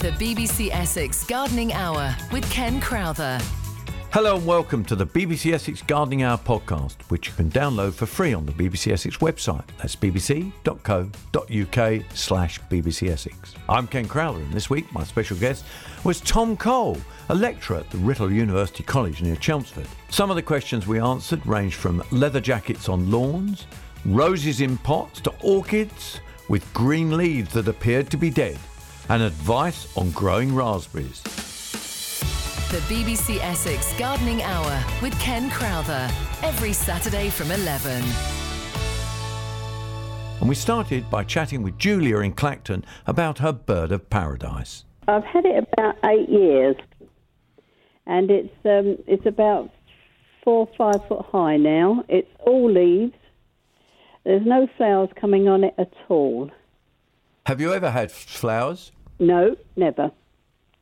The BBC Essex Gardening Hour with Ken Crowther. Hello and welcome to the BBC Essex Gardening Hour podcast, which you can download for free on the BBC Essex website. That's bbc.co.uk slash BBC Essex. I'm Ken Crowther and this week my special guest was Tom Cole, a lecturer at the Writtle University College near Chelmsford. Some of the questions we answered ranged from leather jackets on lawns, roses in pots to orchids with green leaves that appeared to be dead, and advice on growing raspberries. The BBC Essex Gardening Hour with Ken Crowther. Every Saturday from 11. And we started by chatting with Julia in Clacton about her bird of paradise. I've had it about eight years, and it's um, it's about four or five foot high now. It's all leaves. There's no flowers coming on it at all. Have you ever had flowers? No, never.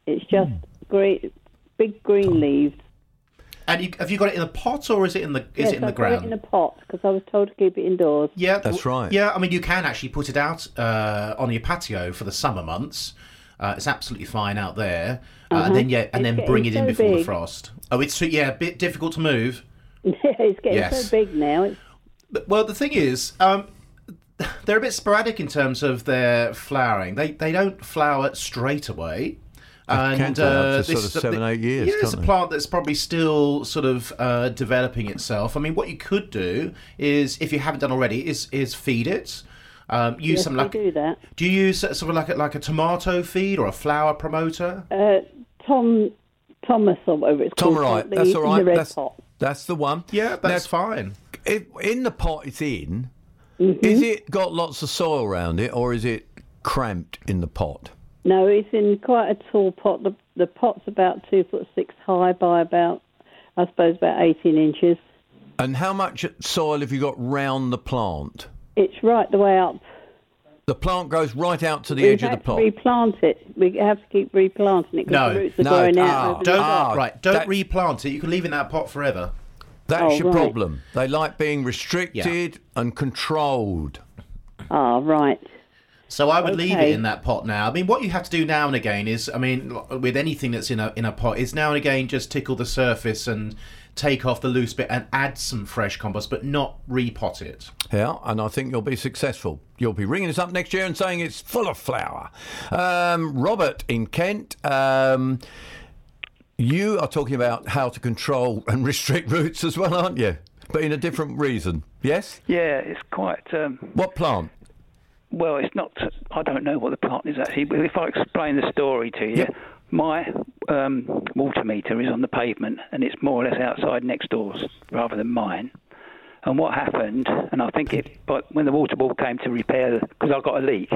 It's just great, big green leaves. And you, have you got it in a pot or is it in the is yes, it in the I've got ground? it in a pot because I was told to keep it indoors. yeah, That's w- right. Yeah, I mean you can actually put it out uh, on your patio for the summer months. Uh, it's absolutely fine out there, uh, and then yeah, and Uh-huh. It's then bring it getting in so before the frost. Oh, it's yeah, a bit difficult to move. Yeah, it's getting Yes. so big now. It's, But, well, the thing is, um, they're a bit sporadic in terms of their flowering. They they don't flower straight away. And can do up to this- sort of seven, eight years, Yeah, it's a they? plant that's probably still sort of uh, developing itself. I mean, what you could do is, if you haven't done already, is is feed it. Um, use yes, some I like. do that. Do you use sort of like a, like a tomato feed or a flower promoter? Uh, Tom Thomas or whatever it's Tom, called. right? the- That's all in right. The red That's, pot. that's the one. Yeah, that's fine. If, in the pot it's in, Mm-hmm. is it got lots of soil around it or is it cramped in the pot? No, it's in quite a tall pot. The, the pot's about two foot six high by about, I suppose, about 18 inches. And how much soil have you got round the plant? It's right the way up. The plant goes right out to the we edge of have the to pot. replant it. We have to keep replanting it because No, the roots are no, growing out. ah, over the Don't Ah, right. Don't that- replant it. You can leave it in that pot forever. That's Oh, your right. problem. They like being restricted and controlled. Ah, right. So I would leave it in that pot now. I mean, what you have to do now and again is, I mean, with anything that's in a in a pot, is now and again just tickle the surface and take off the loose bit and add some fresh compost, but not repot it. Yeah, and I think you'll be successful. You'll be ringing us up next year and saying it's full of flower. Um, Robert in Kent, um, you are talking about how to control and restrict roots as well, aren't you? But in a different reason. Yes? Yeah, it's quite. Um, What plant? well, it's not. I don't know what the plant is actually, but if I explain the story to you, Yep. my um, water meter is on the pavement and it's more or less outside next door's rather than mine. And what happened, and I think it, but when the water ball came to repair, because I got a leak,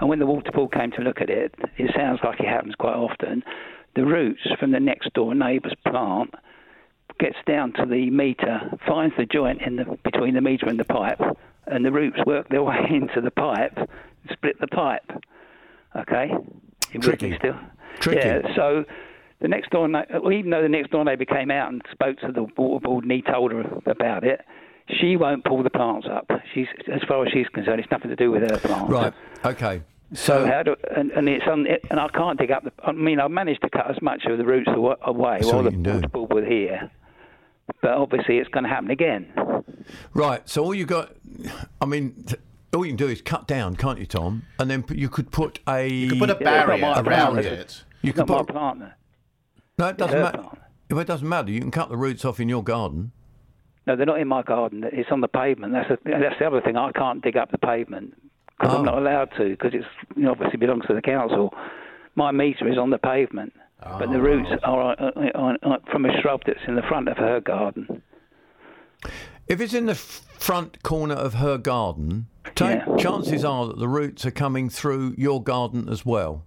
and when the water ball came to look at it, it sounds like it happens quite often. The roots from the next door neighbour's plant gets down to the meter, finds the joint in the between the meter and the pipe, and the roots work their way into the pipe, split the pipe. Okay, you Tricky. still? Tricky. Yeah. So the next door, well, even though the next door neighbour came out and spoke to the water board and he told her about it, she won't pull the plants up. She's as far as she's concerned, it's nothing to do with her plants. Right. Okay. So So, how do, and, and it's on, it, and I can't dig up the. I mean, I managed to cut as much of the roots away while the can do. bulb was here. But obviously, it's going to happen again. right. So all you got, I mean, th- all you can do is cut down, can't you, Tom? And then put, you could put a. You could put a Yeah, it's not barrier my around plant. it. you It's could not my put. partner. No, it doesn't matter. plant. Well, it doesn't matter. You can cut the roots off in your garden. No, they're not in my garden. It's on the pavement. That's the, that's the other thing. I can't dig up the pavement because Oh. I'm not allowed to because it's you know, obviously belongs to the council. My meter is on the pavement, but the roots are uh, on, on, from a shrub that's in the front of her garden. If it's in the front corner of her garden, take, Yeah. chances are that the roots are coming through your garden as well.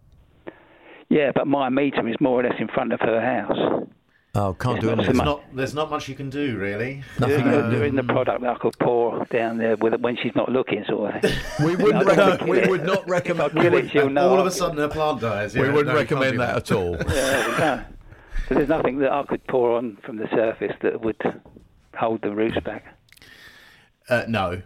Yeah, but my meter is more or less in front of her house. Oh, can't do not anything. There's not there's not much you can do really. Nothing There- you can there do. isn't a product that I could pour down there with it when she's not looking, sort of thing. We wouldn't I'd recommend. We would not recommend. If I it, she'll know. All of I'll a sudden, her plant dies. We wouldn't no, recommend that at all. Yeah, no. So there's nothing that I could pour on from the surface that would hold the roots back. Uh, no,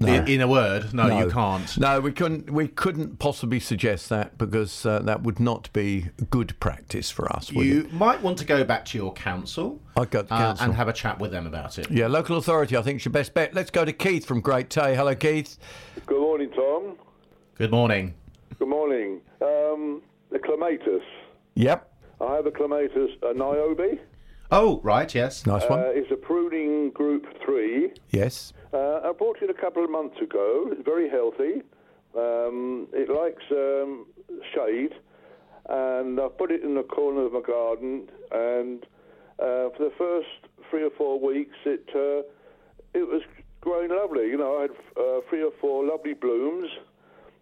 In, in a word, no, No. you can't. No, we couldn't. We couldn't possibly suggest that because uh, that would not be good practice for us. Would You it? might want to go back to your council, I'd go to uh, and have a chat with them about it. Yeah, local authority. I think is your best bet. Let's go to Keith from Great Tey. Hello, Keith. Good morning, Tom. Good morning. Good morning. Um, the clematis. Yep, I have a clematis, a Niobe. Oh, right, yes. nice one. Uh, it's a pruning group three. yes. Uh, I bought it a couple of months ago. It's very healthy. Um, it likes um, shade, and I've put it in the corner of my garden. And uh, for the first three or four weeks, it uh, it was growing lovely. You know, I had uh, three or four lovely blooms,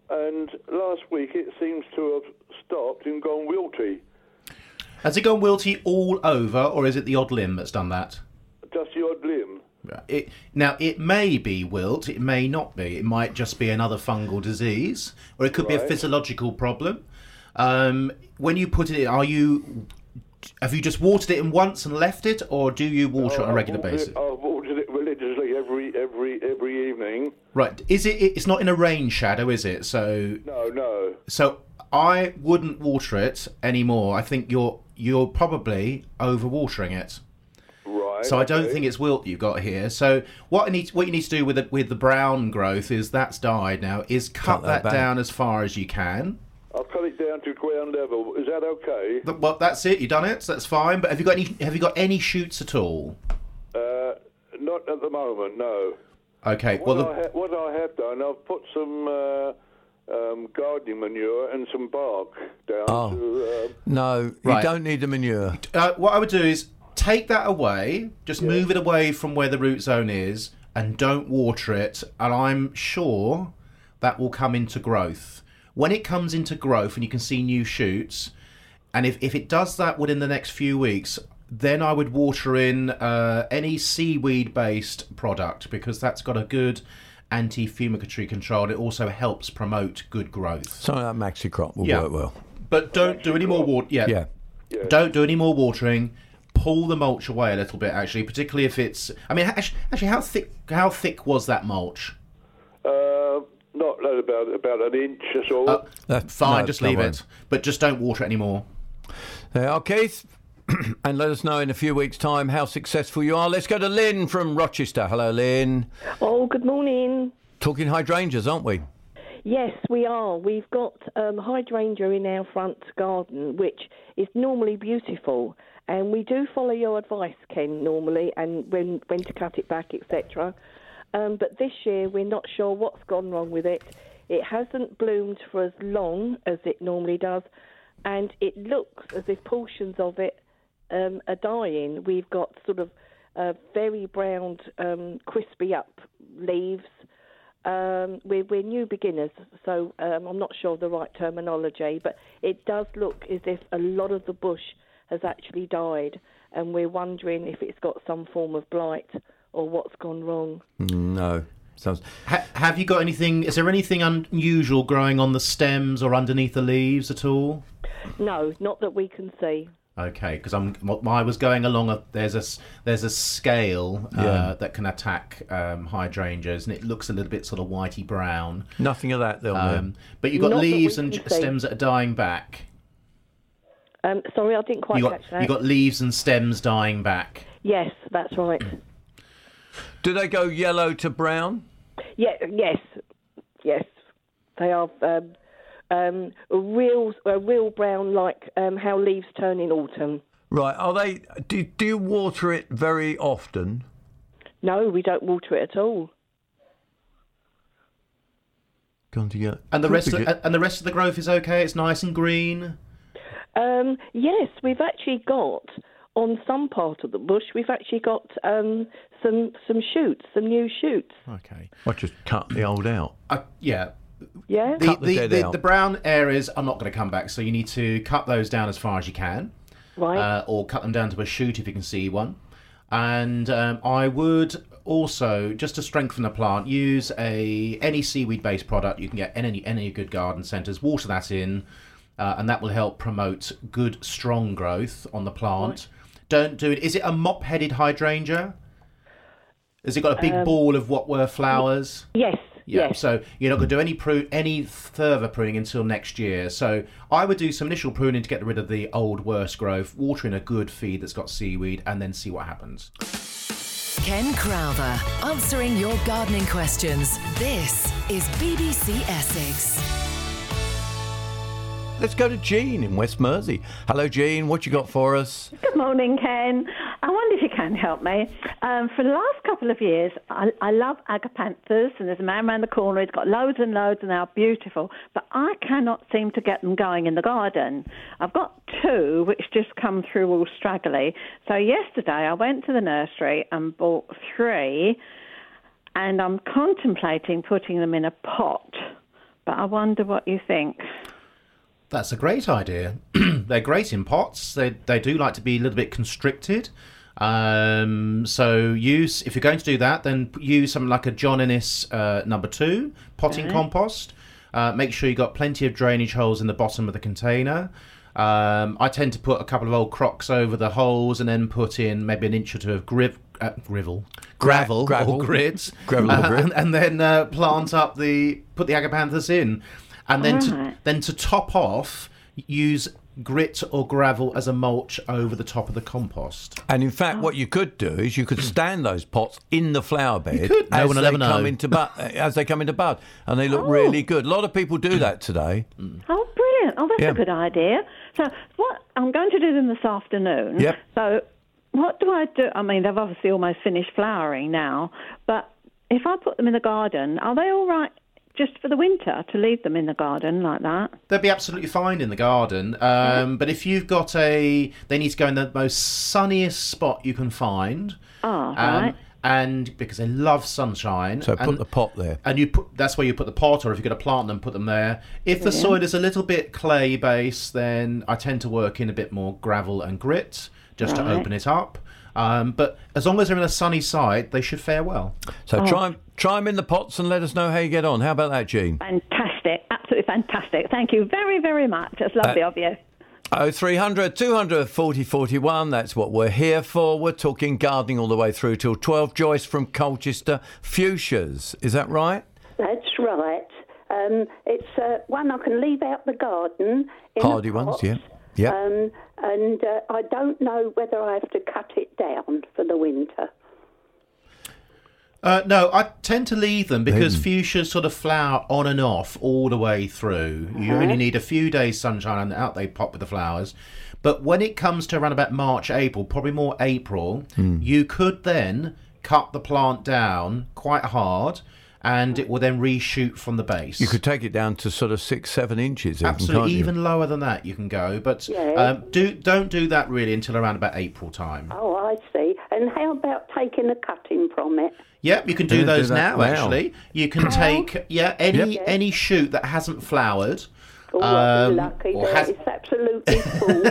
and last week it seems to have stopped and gone wilty. Has it gone wilty all over, or is it the odd limb that's done that? Just the odd limb. It, now, it may be wilt, it may not be. It might just be another fungal disease, or it could be a physiological problem. Um, when you put it in, are you. Have you just watered it in once and left it, or do you water it on a I've regular basis? It, I've watered it religiously every every every evening. Right. Is it? It's not in a rain shadow, is it? So, No, no. so I wouldn't water it anymore. I think you're you're probably overwatering it. Right. So I don't okay. think it's wilt you've got here. So what I need, what you need to do with the, with the brown growth is that's died now. Is cut, Cut that that, down as far as you can. I'll cut it down to ground level. Is that okay? Th- Well, that's it. You've done it. So that's fine. But have you got any? Have you got any shoots at all? Uh, not at the moment, no. Okay. What, Well, I ha- what I have done, I've put some uh, um, gardening manure and some bark down Oh. to. Uh, No, you Right. don't need the manure. uh, what I would do is take that away. Just move it away from where the root zone is, and don't water it. And I'm sure that will come into growth. When it comes into growth, and you can see new shoots, and if, if it does that within the next few weeks, then I would water in uh, any seaweed based product because that's got a good anti fumigatory control. and It also helps promote good growth. So that Maxicrop will Yeah. work well. But don't do any more water. Yeah. Yeah. Don't do any more watering. Pull the mulch away a little bit, actually, particularly if it's. I mean, actually, actually how thick? How thick was that mulch? uh, not not about about an inch or so. Uh, That- Fine, no, just leave it. But just don't water it anymore. There are, Keith. and let us know in a few weeks' time how successful you are. Let's go to Lynn from Rochester. Hello, Lynn. Oh, good morning. Talking hydrangeas, aren't we? Yes, we are. We've got um, hydrangea in our front garden, which is normally beautiful, and we do follow your advice, Ken, normally, and when when to cut it back, etc. Um, but this year, we're not sure what's gone wrong with it. It hasn't bloomed for as long as it normally does, and it looks as if portions of it um, are dying. We've got sort of uh, very browned, um, crispy up leaves. Um, we're, we're new beginners, so um, I'm not sure of the right terminology, but it does look as if a lot of the bush has actually died, and we're wondering if it's got some form of blight or what's gone wrong. No. Sounds. Ha- have you got anything? Is there anything unusual growing on the stems or underneath the leaves at all? No, not that we can see. Okay, because I'm I was going along. A, there's a s- there's a scale uh, Yeah. that can attack um, hydrangeas, and it looks a little bit sort of whitey brown. Nothing of that, though. Um, but you've got Not leaves and see. stems that are dying back. Um, sorry, I didn't quite You got catch that. you got leaves and stems dying back. Yes, that's right. Do they go yellow to brown? Yeah, yes, yes, they are um, um, a real, a real brown, like um, how leaves turn in autumn. Right. Are they? Do, do you water it very often? No, we don't water it at all. Gone to get. And the rest of, and the rest of the growth is okay. It's nice and green. Um, yes, we've actually got on some part of the bush. We've actually got um, some some shoots, some new shoots. Okay. I just cut the old out. Uh, yeah. Yeah, The, Cut the the, dead the, out. the brown areas are not going to come back, so you need to cut those down as far as you can. right. uh, or cut them down to a shoot if you can see one. And um, I would also, just to strengthen the plant, use a any seaweed based product you can get in any any good garden centres. Water that in, uh, and that will help promote good strong growth on the plant. Don't do it. Is it a mop headed hydrangea? Has it got a big ball of what were flowers? Yes, Yeah, yes. so you're not going to do any prune, any further pruning until next year. So I would do some initial pruning to get rid of the old worst growth, water in a good feed that's got seaweed, and then see what happens. Ken Crowther, answering your gardening questions. This is BBC Essex. Let's go to Jean in West Mersea. Hello, Jean. What you got for us? Good morning, Ken. I wonder if you can help me. Um, for the last couple of years, I, I love agapanthus, and there's a man around the corner. He's got loads and loads, and they're beautiful. But I cannot seem to get them going in the garden. I've got two which just come through all straggly. So yesterday, I went to the nursery and bought three, and I'm contemplating putting them in a pot. But I wonder what you think. That's a great idea. They're great in pots. They they do like to be a little bit constricted. Um, so use if you're going to do that, then use something like a John Innes uh, number two potting compost. Uh, make sure you've got plenty of drainage holes in the bottom of the container. Um, I tend to put a couple of old crocks over the holes and then put in maybe an inch or two of griv- uh, grivel, gravel, gravel. or grids, Gravel or grit. and, and then uh, plant up the put the agapanthus in, and then to, then to top off, use grit or gravel as a mulch over the top of the compost. And in fact, oh. what you could do is you could stand those pots in the flower bed could. No as one they come know. into bud, uh, as they come into bud, and they look oh. really good. A lot of people do that today. Oh, brilliant! Oh, that's Yeah. a good idea. So, what I'm going to do them this afternoon. Yep. So, what do I do? I mean, they've obviously almost finished flowering now, but if I put them in the garden, are they all right just for the winter to leave them in the garden like that? They'll be absolutely fine in the garden, um, but if you've got a, they need to go in the most sunniest spot you can find. Ah, um, right. And because they love sunshine, So put and, the pot there. and you put that's where you put the pot, or if you're going to plant them, put them there. If the soil is a little bit clay based, then I tend to work in a bit more gravel and grit just to open it up. Um, but as long as they're in a sunny side, they should fare well. So try try them in the pots and let us know how you get on. How about that, Jean? Fantastic, absolutely fantastic. Thank you very, very much. It's lovely Uh, of you. Oh, 0300 200 40 41. That's what we're here for. We're talking gardening all the way through till 12. Joyce from Colchester. Fuchsias. Is that right? That's right. Um, it's uh, one I can leave out the garden. In Hardy ones, yeah. Yeah. Um, and uh, I don't know whether I have to cut it down for the winter. Uh, no, I tend to leave them because Mm. fuchsias sort of flower on and off all the way through. You only need a few days sunshine and out they pop with the flowers. But when it comes to around about March, April, probably more April, Hmm. you could then cut the plant down quite hard and it will then reshoot from the base. You could take it down to sort of six, seven inches. even, Absolutely, can't you? even lower than that you can go. But Yeah. um, do don't do that really until around about April time. Oh, I see. And how about taking a cutting from it? Yep, you can do Yeah, do those that now. now. Actually, you can take yeah any Yep. any shoot that hasn't flowered. Oh, I'd Um, lucky. or has- It's absolutely full.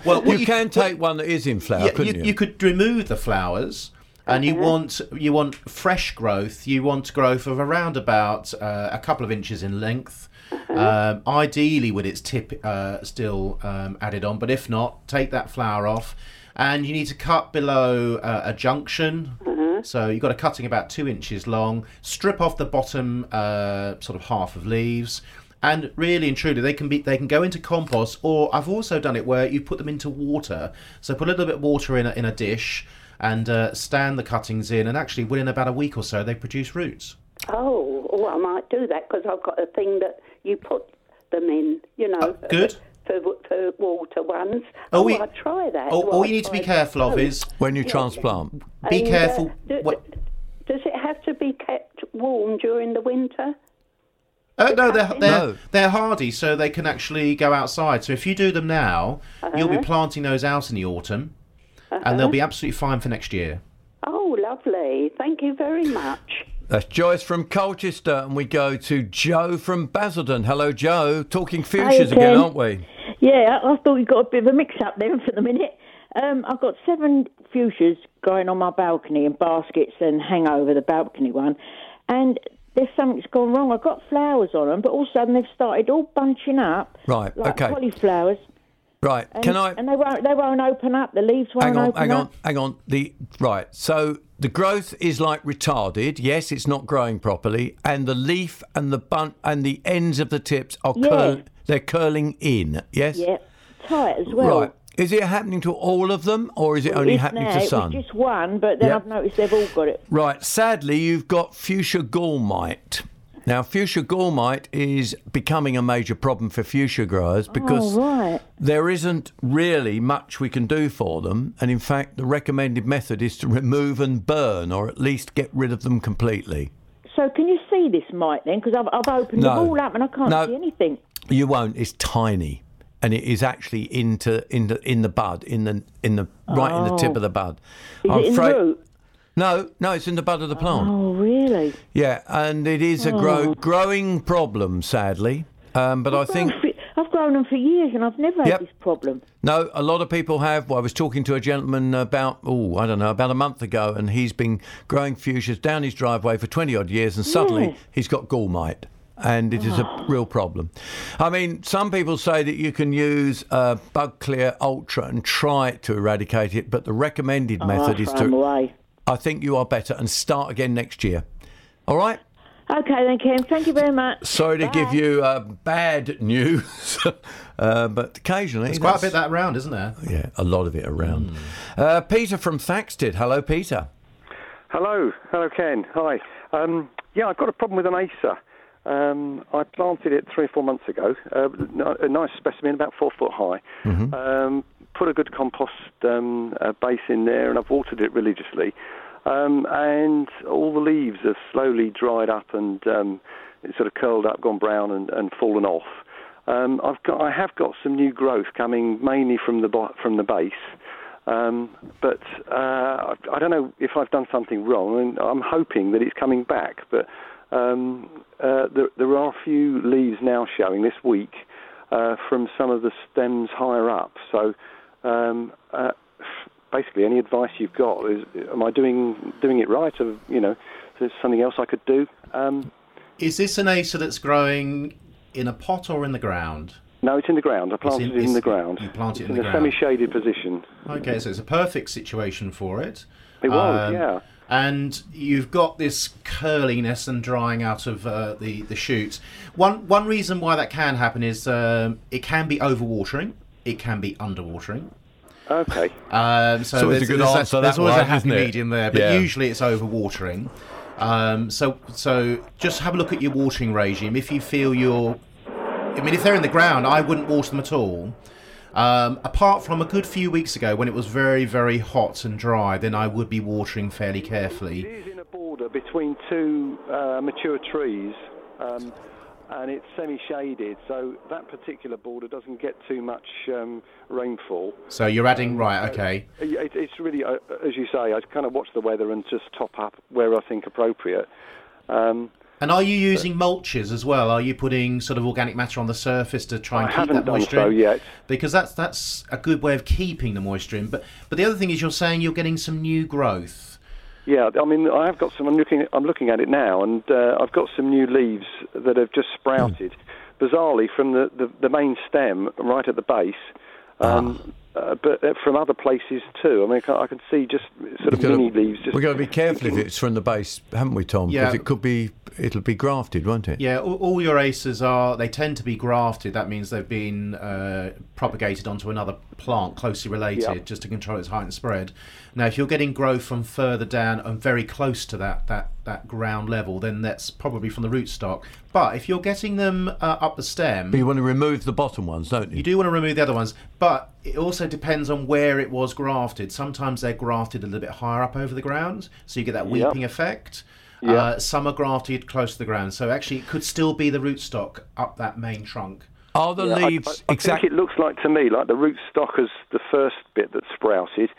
Well, what You, can take one that is in flower, yeah, couldn't you, you? you could remove the flowers, and you want you want fresh growth. You want growth of around about uh, a couple of inches in length. Um, ideally, with its tip uh, still um, added on, but if not, take that flower off. And you need to cut below uh, a junction. So you've got a cutting about two inches long. Strip off the bottom uh, sort of half of leaves. And really and truly, they can be they can go into compost, or I've also done it where you put them into water. So put a little bit of water in a, in a dish and uh, stand the cuttings in, and actually within about a week or so, they produce roots. oh, well, I might do that because I've got a thing that you put them in, you know. Oh, good. For, for water ones. Oh, Oh, we- I'll try that. All, all I'll you need to be careful of is when you transplant. be And, uh, careful. do- Does it have to be kept warm during the winter? Oh no, they're they're, No. they're hardy, so they can actually go outside. So if you do them now, you'll Uh-huh. be planting those out in the autumn, and they'll be absolutely fine for next year. Oh, lovely. Thank you very much. That's Joyce from Colchester, and we go to Joe from Basildon. Hello, Joe. Talking fuchsias Ken. again, aren't we? Yeah, I thought we got a bit of a mix up there for the minute. Um, I've got seven fuchsias growing on my balcony in baskets and hang over the balcony one. And there's something's gone wrong. I've got flowers on them, but all of a sudden they've started all bunching up. Right, Like okay. cauliflowers. Right. And, Can I? And they won't. They won't open up. The leaves won't Hang on, open hang on, up. hang on. The right. So the growth is like retarded. Yes, it's not growing properly, and the leaf and the bun and the ends of the tips are Yeah. curl. They're curling in. Yes. Yeah, tight as well. Right. Is it happening to all of them, or is it only It's happening now, to it some? was just one, but then Yep. I've noticed they've all got it. Right. Sadly, you've got fuchsia gall mite. Now, fuchsia gall mite is becoming a major problem for fuchsia growers oh, because oh, right. there isn't really much we can do for them. And in fact, the recommended method is to remove and burn, or at least get rid of them completely. So can you see this mite then? Because I've, I've opened No. them all up and I can't No. see anything. You won't. It's tiny, and it is actually into in the in the bud, in the in the right in the tip Oh. of the bud. Is I'm it in afraid- root? No, no, it's in the bud of the plant. Oh, really? Yeah, and it is a grow, Oh. growing problem, sadly. Um, but I think I've grown them for years and I've never had this problem. no, a lot of people have. Well, I was talking to a gentleman about oh, I don't know, about a month ago, and he's been growing fuchsias down his driveway for twenty odd years, and suddenly Yes. he's got gall mite. And it is Oh. a real problem. I mean, some people say that you can use uh, Bug Clear Ultra and try it to eradicate it, but the recommended Oh, method I is to. away. I think you are better and start again next year. All right. Okay then, Ken. Thank you very much. Sorry to give you uh, bad news, uh, but occasionally There's quite a bit that around, isn't there? Yeah, a lot of it around. Uh, Peter from Thaxted. Hello, Peter. Hello, hello Ken. Hi. Um, yeah, I've got a problem with an Acer. Um, I planted it three or four months ago. Uh, a nice specimen, about four foot high. Um, put a good compost um, uh, base in there, and I've watered it religiously. Um, and all the leaves have slowly dried up and um, sort of curled up, gone brown, and, and fallen off. Um, I've got, I have got some new growth coming mainly from the from the base. Um, but uh, I, I don't know if I've done something wrong, and I'm hoping that it's coming back. But um, uh, there, there are a few leaves now showing this week uh, from some of the stems higher up. So um, uh, basically, any advice you've got is: Am I doing doing it right? Or you know, is there something else I could do? Um, Is this an Acer that's growing in a pot or in the ground? no, it's in the ground. I It's in- planted it in, the ground. you planted it in in the a ground. semi-shaded position. Okay, so it's a perfect situation for it. It was, Um, yeah. And you've got this curliness and drying out of uh, the the shoots. One one reason why that can happen is um, it can be overwatering. It can be underwatering. Okay. Um, so So it's a there's, good there's answer, there's that always a happy medium there, but Yeah. usually it's overwatering. Um, so so just have a look at your watering regime. If you feel you're, I mean, if they're in the ground, I wouldn't water them at all. Um, apart from a good few weeks ago when it was very very hot and dry, then I would be watering fairly carefully. It is in a border between two uh, mature trees, um, and it's semi-shaded, so that particular border doesn't get too much um, rainfall. So you're adding right, okay. It, it's really, uh, as you say, I kind of watch the weather and just top up where I think appropriate. Um, And are you using mulches as well? Are you putting sort of organic matter on the surface to try and I keep that done moisture so in? yet. Because that's that's a good way of keeping the moisture in. But but the other thing is you're saying you're getting some new growth. Yeah, I mean, I have got some. I'm looking. I'm looking at it now, and uh, I've got some new leaves that have just sprouted. Bizarrely, from the, the, the main stem, right at the base, um, uh, but uh, from other places too. I mean, I can, I can see just sort of We've gotta- leaves. Just We've got to be careful if it's from the base, haven't we, Tom? Because Yeah. it could be, it'll be grafted, won't it? Yeah, all, all your Acers are they tend to be grafted. That means they've been uh, propagated onto another plant closely related, Yeah. just to control its height and spread. Now, if you're getting growth from further down and very close to that that that ground level, then that's probably from the rootstock. But if you're getting them uh, up the stem, But you want to remove the bottom ones, don't you? You do want to remove the other ones, but it also depends on where it was grafted. Sometimes they're grafted a little bit higher up over the ground, so you get that Yeah. weeping effect. Yeah. Uh, some are grafted close to the ground, so actually it could still be the rootstock up that main trunk. Are the Yeah, leaves exactly? I it looks like to me like the rootstock is the first bit that sprouted,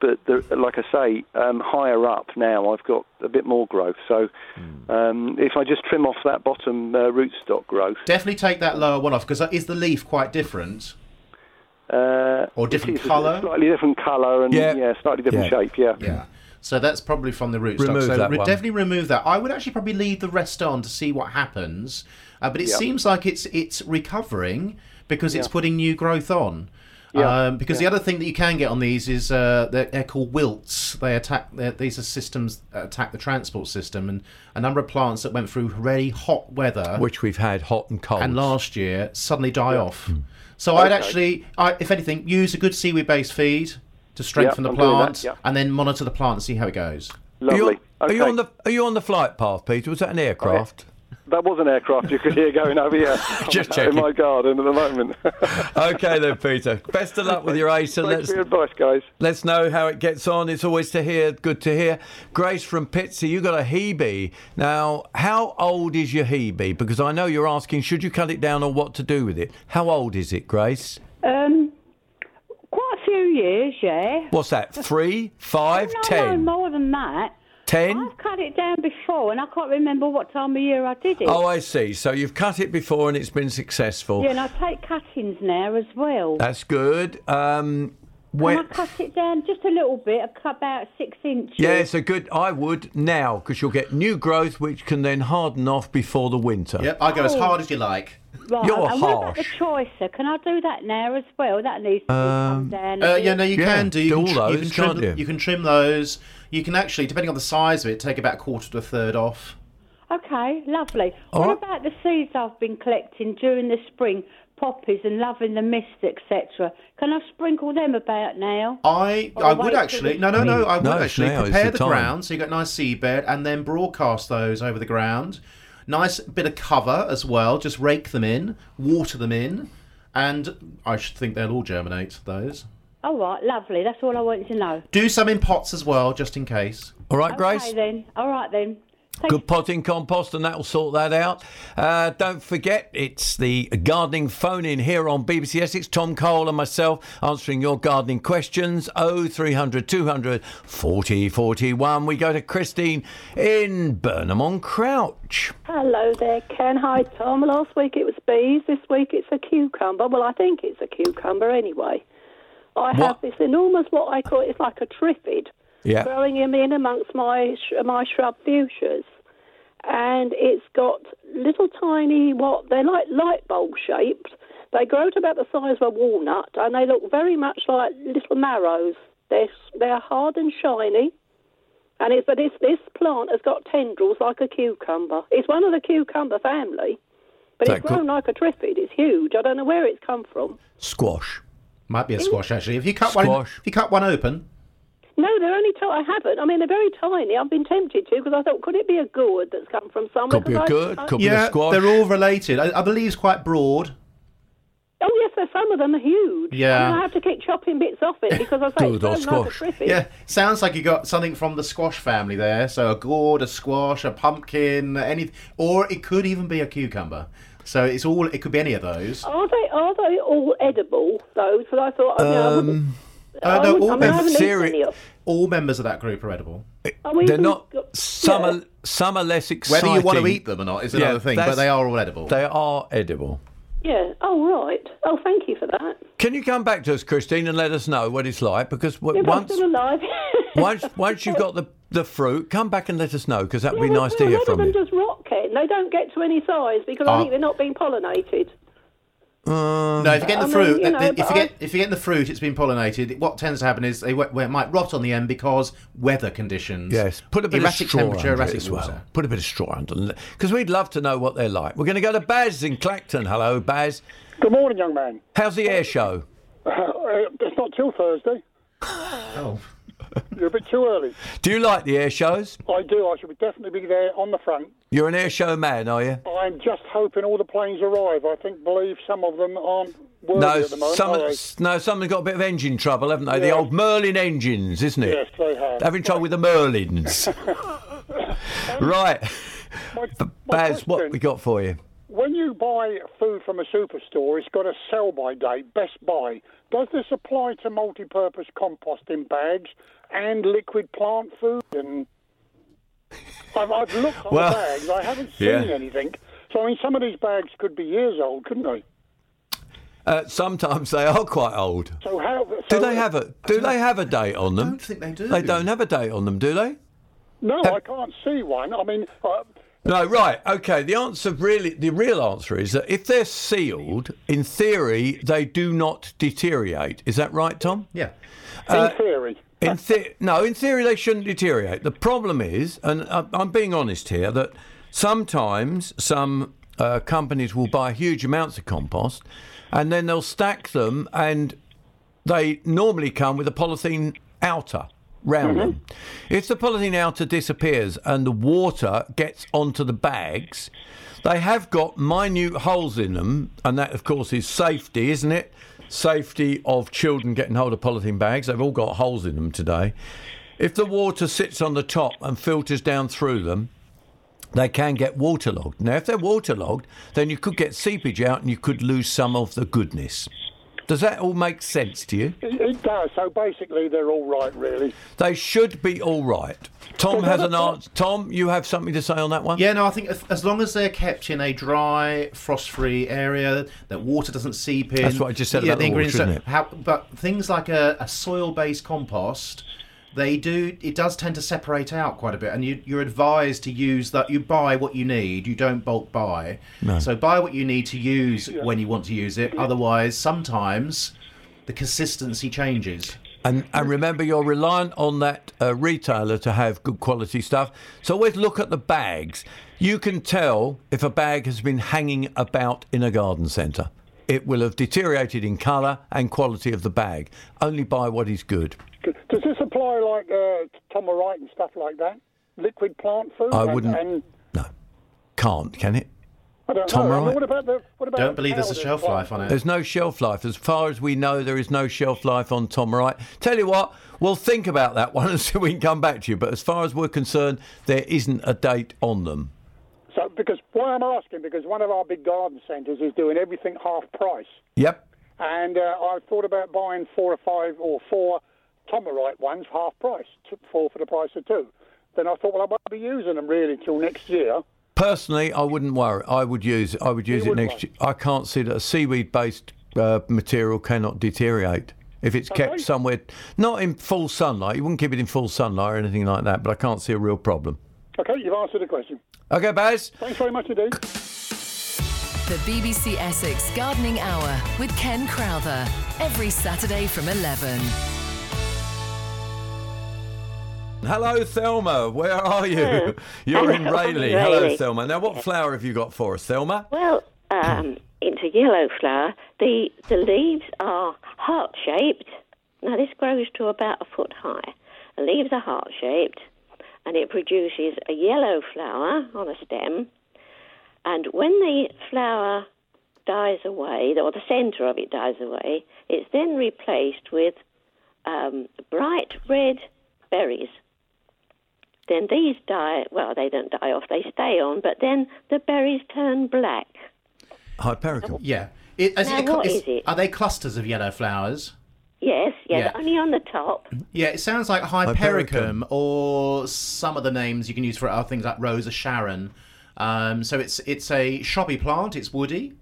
but the, like I say, um, higher up now I've got a bit more growth. So Hmm. um, if I just trim off that bottom uh, rootstock growth, Definitely take that lower one off because is the leaf quite different? uh, Or different colour? slightly different colour, and Yeah. yeah, slightly different Yeah. shape. Yeah. Yeah. So that's probably from the rootstock. Remove so that re- one. definitely remove that. I would actually probably leave the rest on to see what happens. Uh, but it Yeah. seems like it's it's recovering because it's putting new growth on. Yeah, Um, because the other thing that you can get on these is uh, they're, they're called wilts. They attack. These are systems that attack the transport system, and a number of plants that went through really hot weather, Which we've had hot and cold. and last year suddenly die off. So I'd actually, I, if anything, use a good seaweed-based feed to strengthen Yeah, the I'm doing that, plant, yeah. and then monitor the plant and see how it goes. Are you, Lovely. are you on the Are you on the flight path, Peter? Was that an aircraft? That was an aircraft you could hear going over here. Just checking. In my garden at the moment. okay then, Peter. Best of luck with your Acer, and Thanks let's for your advice, guys. let's know how it gets on. It's always to hear. Good to hear. Grace from Pitsea, you got a Hebe. Now, how old is your Hebe? Because I know you're asking, should you cut it down or what to do with it? How old is it, Grace? Um, quite a few years, yeah. What's that? Three, five, no, ten? no, more than that. Ten? I've cut it down before, and I can't remember what time of year I did it. Oh, I see. So you've cut it before and it's been successful. Yeah, and I take cuttings now as well. That's good. Um, Can when, I cut it down just a little bit, I cut about six inches? yeah, it's a good. I would now because you'll get new growth, which can then harden off before the winter. Yep, I go as Oh. hard as you like. Right, You're and what about the harsh. Choisya? Can I do that now as well? That needs to be come down. a Uh, bit. yeah, no, you Yeah, can do. You do can, all tr- you those, can trim. can't you? can trim those. You can actually, depending on the size of it, take about a quarter to a third off. Okay, lovely. All what right. about the seeds I've been collecting during the spring? Poppies and loving the mist, etc. Can I sprinkle them about now? I Or I wait would till actually the no no no I would No, it's actually now, it's prepare the the, time. ground so you got a nice seed bed and then broadcast those over the ground. Nice bit of cover as well. Just rake them in, water them in, and I should think they'll all germinate. Those. All right, lovely. That's all I wanted to know. Do some in pots as well, just in case. All right, Okay Grace. then. All right then. Thank Good potting compost, and that will sort that out. Uh, don't forget, it's the gardening phone in here on BBC Essex. Tom Cole and myself answering your gardening questions. Oh, 0300 200 40 41. We go to Christine in Burnham on Crouch. Hello there, Ken. Hi, Tom. Last week it was bees. This week it's a cucumber. Well, I think it's a cucumber anyway. I have this enormous, what I call it's like a triffid, Yeah. growing in in amongst my my shrub fuchsias, and it's got little tiny what they're like light bulb shaped. They grow to about the size of a walnut, and they look very much like little marrows. They're they're hard and shiny. And it's, but this, this plant has got tendrils like a cucumber. It's one of the cucumber family, but it's grown could- like a triffid. It's huge. I don't know where it's come from. Squash. Might be a squash actually. If you cut one, Squash. if you cut one open, No, they're only. T- I haven't. I mean, they're very tiny. I've been tempted to because I thought, could it be a gourd that's come from somewhere? Could be a 'Cause I- gourd, I- could be a yeah, squash. they're all related. I, I believe it's quite broad. Oh yes, there's some of them are huge. Yeah. I, mean, I have to keep chopping bits off it because I say Gourd it's or grown like a squash. Yeah, sounds like you got something from the squash family there. So a gourd, a squash, a pumpkin, any, or it could even be a cucumber. So it's all. It could be any of those. Are they are they all edible though? Because I thought, I mean, I wouldn't. Um, Uh, no, wouldn't- all I mean, mem- haven't theory- All members of that group are edible. Oh, we they're not. got- Some yeah. are, some are less exciting. Whether you want to eat them or not is Yeah, another thing, but they are all edible. They are edible. Yeah. Oh right. Oh, thank you for that. Can you come back to us, Christine, and let us know what it's like? Because w- If once still alive. once once you've got the, the fruit, come back and let us know because that would Yeah, be nice to well, a hear lot from of them you. just rot, Ken. They don't get to any size because I Oh. think they're not being pollinated. Um, no, if you get I the mean, fruit, you know, if you get I- if you get the fruit, it's been pollinated. What tends to happen is they well, it might rot on the end because weather conditions. Yes, put a bit erratic of straw temperature, under it erratic as water. well. Put a bit of straw under because we'd love to know what they're like. We're going to go to Baz in Clacton. Hello, Baz. Good morning, young man. How's the air show? Uh, it's not till Thursday. Oh. You're a bit too early. Do you like the air shows? I do. I should definitely be there on the front. You're an air show man, are you? I'm just hoping all the planes arrive. I think, believe some of them aren't No, at the moment. some they? no, some have got a bit of engine trouble, haven't they? The old Merlin engines, isn't it? Yes, they have. Having trouble with the Merlins. right, My, my Baz, what we got for you? When you buy food from a superstore, it's got a sell-by date, best buy. Does this apply to multi-purpose composting bags and liquid plant food? And I've, I've looked on Well, the bags. I haven't seen yeah. anything. So I mean, some of these bags could be years old, couldn't they? Uh, sometimes they are quite old. So how? Do they have a Do they have a date on them? I don't think they do. They don't have a date on them, do they? No, I can't see one. I mean, uh, No, right. Okay. The answer really, the real answer is that if they're sealed, in theory, they do not deteriorate. Is that right, Tom? Yeah. In theory. In the- no, in theory, they shouldn't deteriorate. The problem is, and I- I'm being honest here, that sometimes some uh, companies will buy huge amounts of compost and then they'll stack them and they normally come with a polythene outer round them. If the polythene outer disappears and the water gets onto the bags, they have got minute holes in them, and that, of course, is safety, isn't it? Safety of children getting hold of polythene bags. They've all got holes in them today. If the water sits on the top and filters down through them, they can get waterlogged. Now, if they're waterlogged, then you could get seepage out and you could lose some of the goodness. Does that all make sense to you? It, it does. So basically, they're all right, really. They should be all right. Tom has an answer. Tom, you have something to say on that one? Yeah, no, I think as- as long as they're kept in a dry, frost-free area, that water doesn't seep in. That's what I just said yeah, about the water, isn't don't- it? How, but things like a, a soil-based compost, they do. It does tend to separate out quite a bit, and you, you're advised to use that. You buy what you need. You don't bulk buy. No. So buy what you need to use when you want to use it. Otherwise, sometimes the consistency changes. And, and remember, you're reliant on that uh, retailer to have good quality stuff. So always look at the bags. You can tell if a bag has been hanging about in a garden centre. It will have deteriorated in colour and quality of the bag. Only buy what is good. Does this apply like uh, Tomorite and stuff like that? Liquid plant food? I and- wouldn't- And, Can't, can it? I don't know. I mean, what about the? What about Don't believe there's a shelf life on it. There's no shelf life. As far as we know, there is no shelf life on Tomorite. Tell you what, we'll think about that one and see if we can come back to you. But as far as we're concerned, there isn't a date on them. So, because why I'm asking, because one of our big garden centres is doing everything half price, Yep. and uh, I thought about buying four or five or four Tomorite ones half price, t- four for the price of two. Then I thought, well, I won't be using them really till next year. Personally, I wouldn't worry. I would use it. I would use it wouldn't next year. I can't see that a seaweed-based uh, material cannot deteriorate if it's kept Okay. somewhere not in full sunlight. You wouldn't keep it in full sunlight or anything like that. But I can't see a real problem. Okay, you've answered the question. Okay, Baz. Thanks very much indeed. The BBC Essex Gardening Hour with Ken Crowther. Every Saturday from 11. Hello, Thelma. Where are you? Hello. You're in Hello, Rayleigh. Hello, Rayleigh. Thelma. Now, what flower have you got for us, Thelma? Well, um, it's a yellow flower. The the leaves are heart shaped. Now this grows to about a foot high. The leaves are heart shaped, and it produces a yellow flower on a stem. And when the flower dies away, or the centre of it dies away, it's then replaced with um, bright red berries. Then these die, well, they don't die off, they stay on, but then the berries turn black. Hypericum. Yeah. It, is Now, it what is- is it? Are they clusters of yellow flowers? Yes, yes, Yeah. only on the top. Yeah, it sounds like Hypericum, or some of the names you can use for it are things like Rosa Sharon. Um, so it's it's a shrubby plant. It's woody.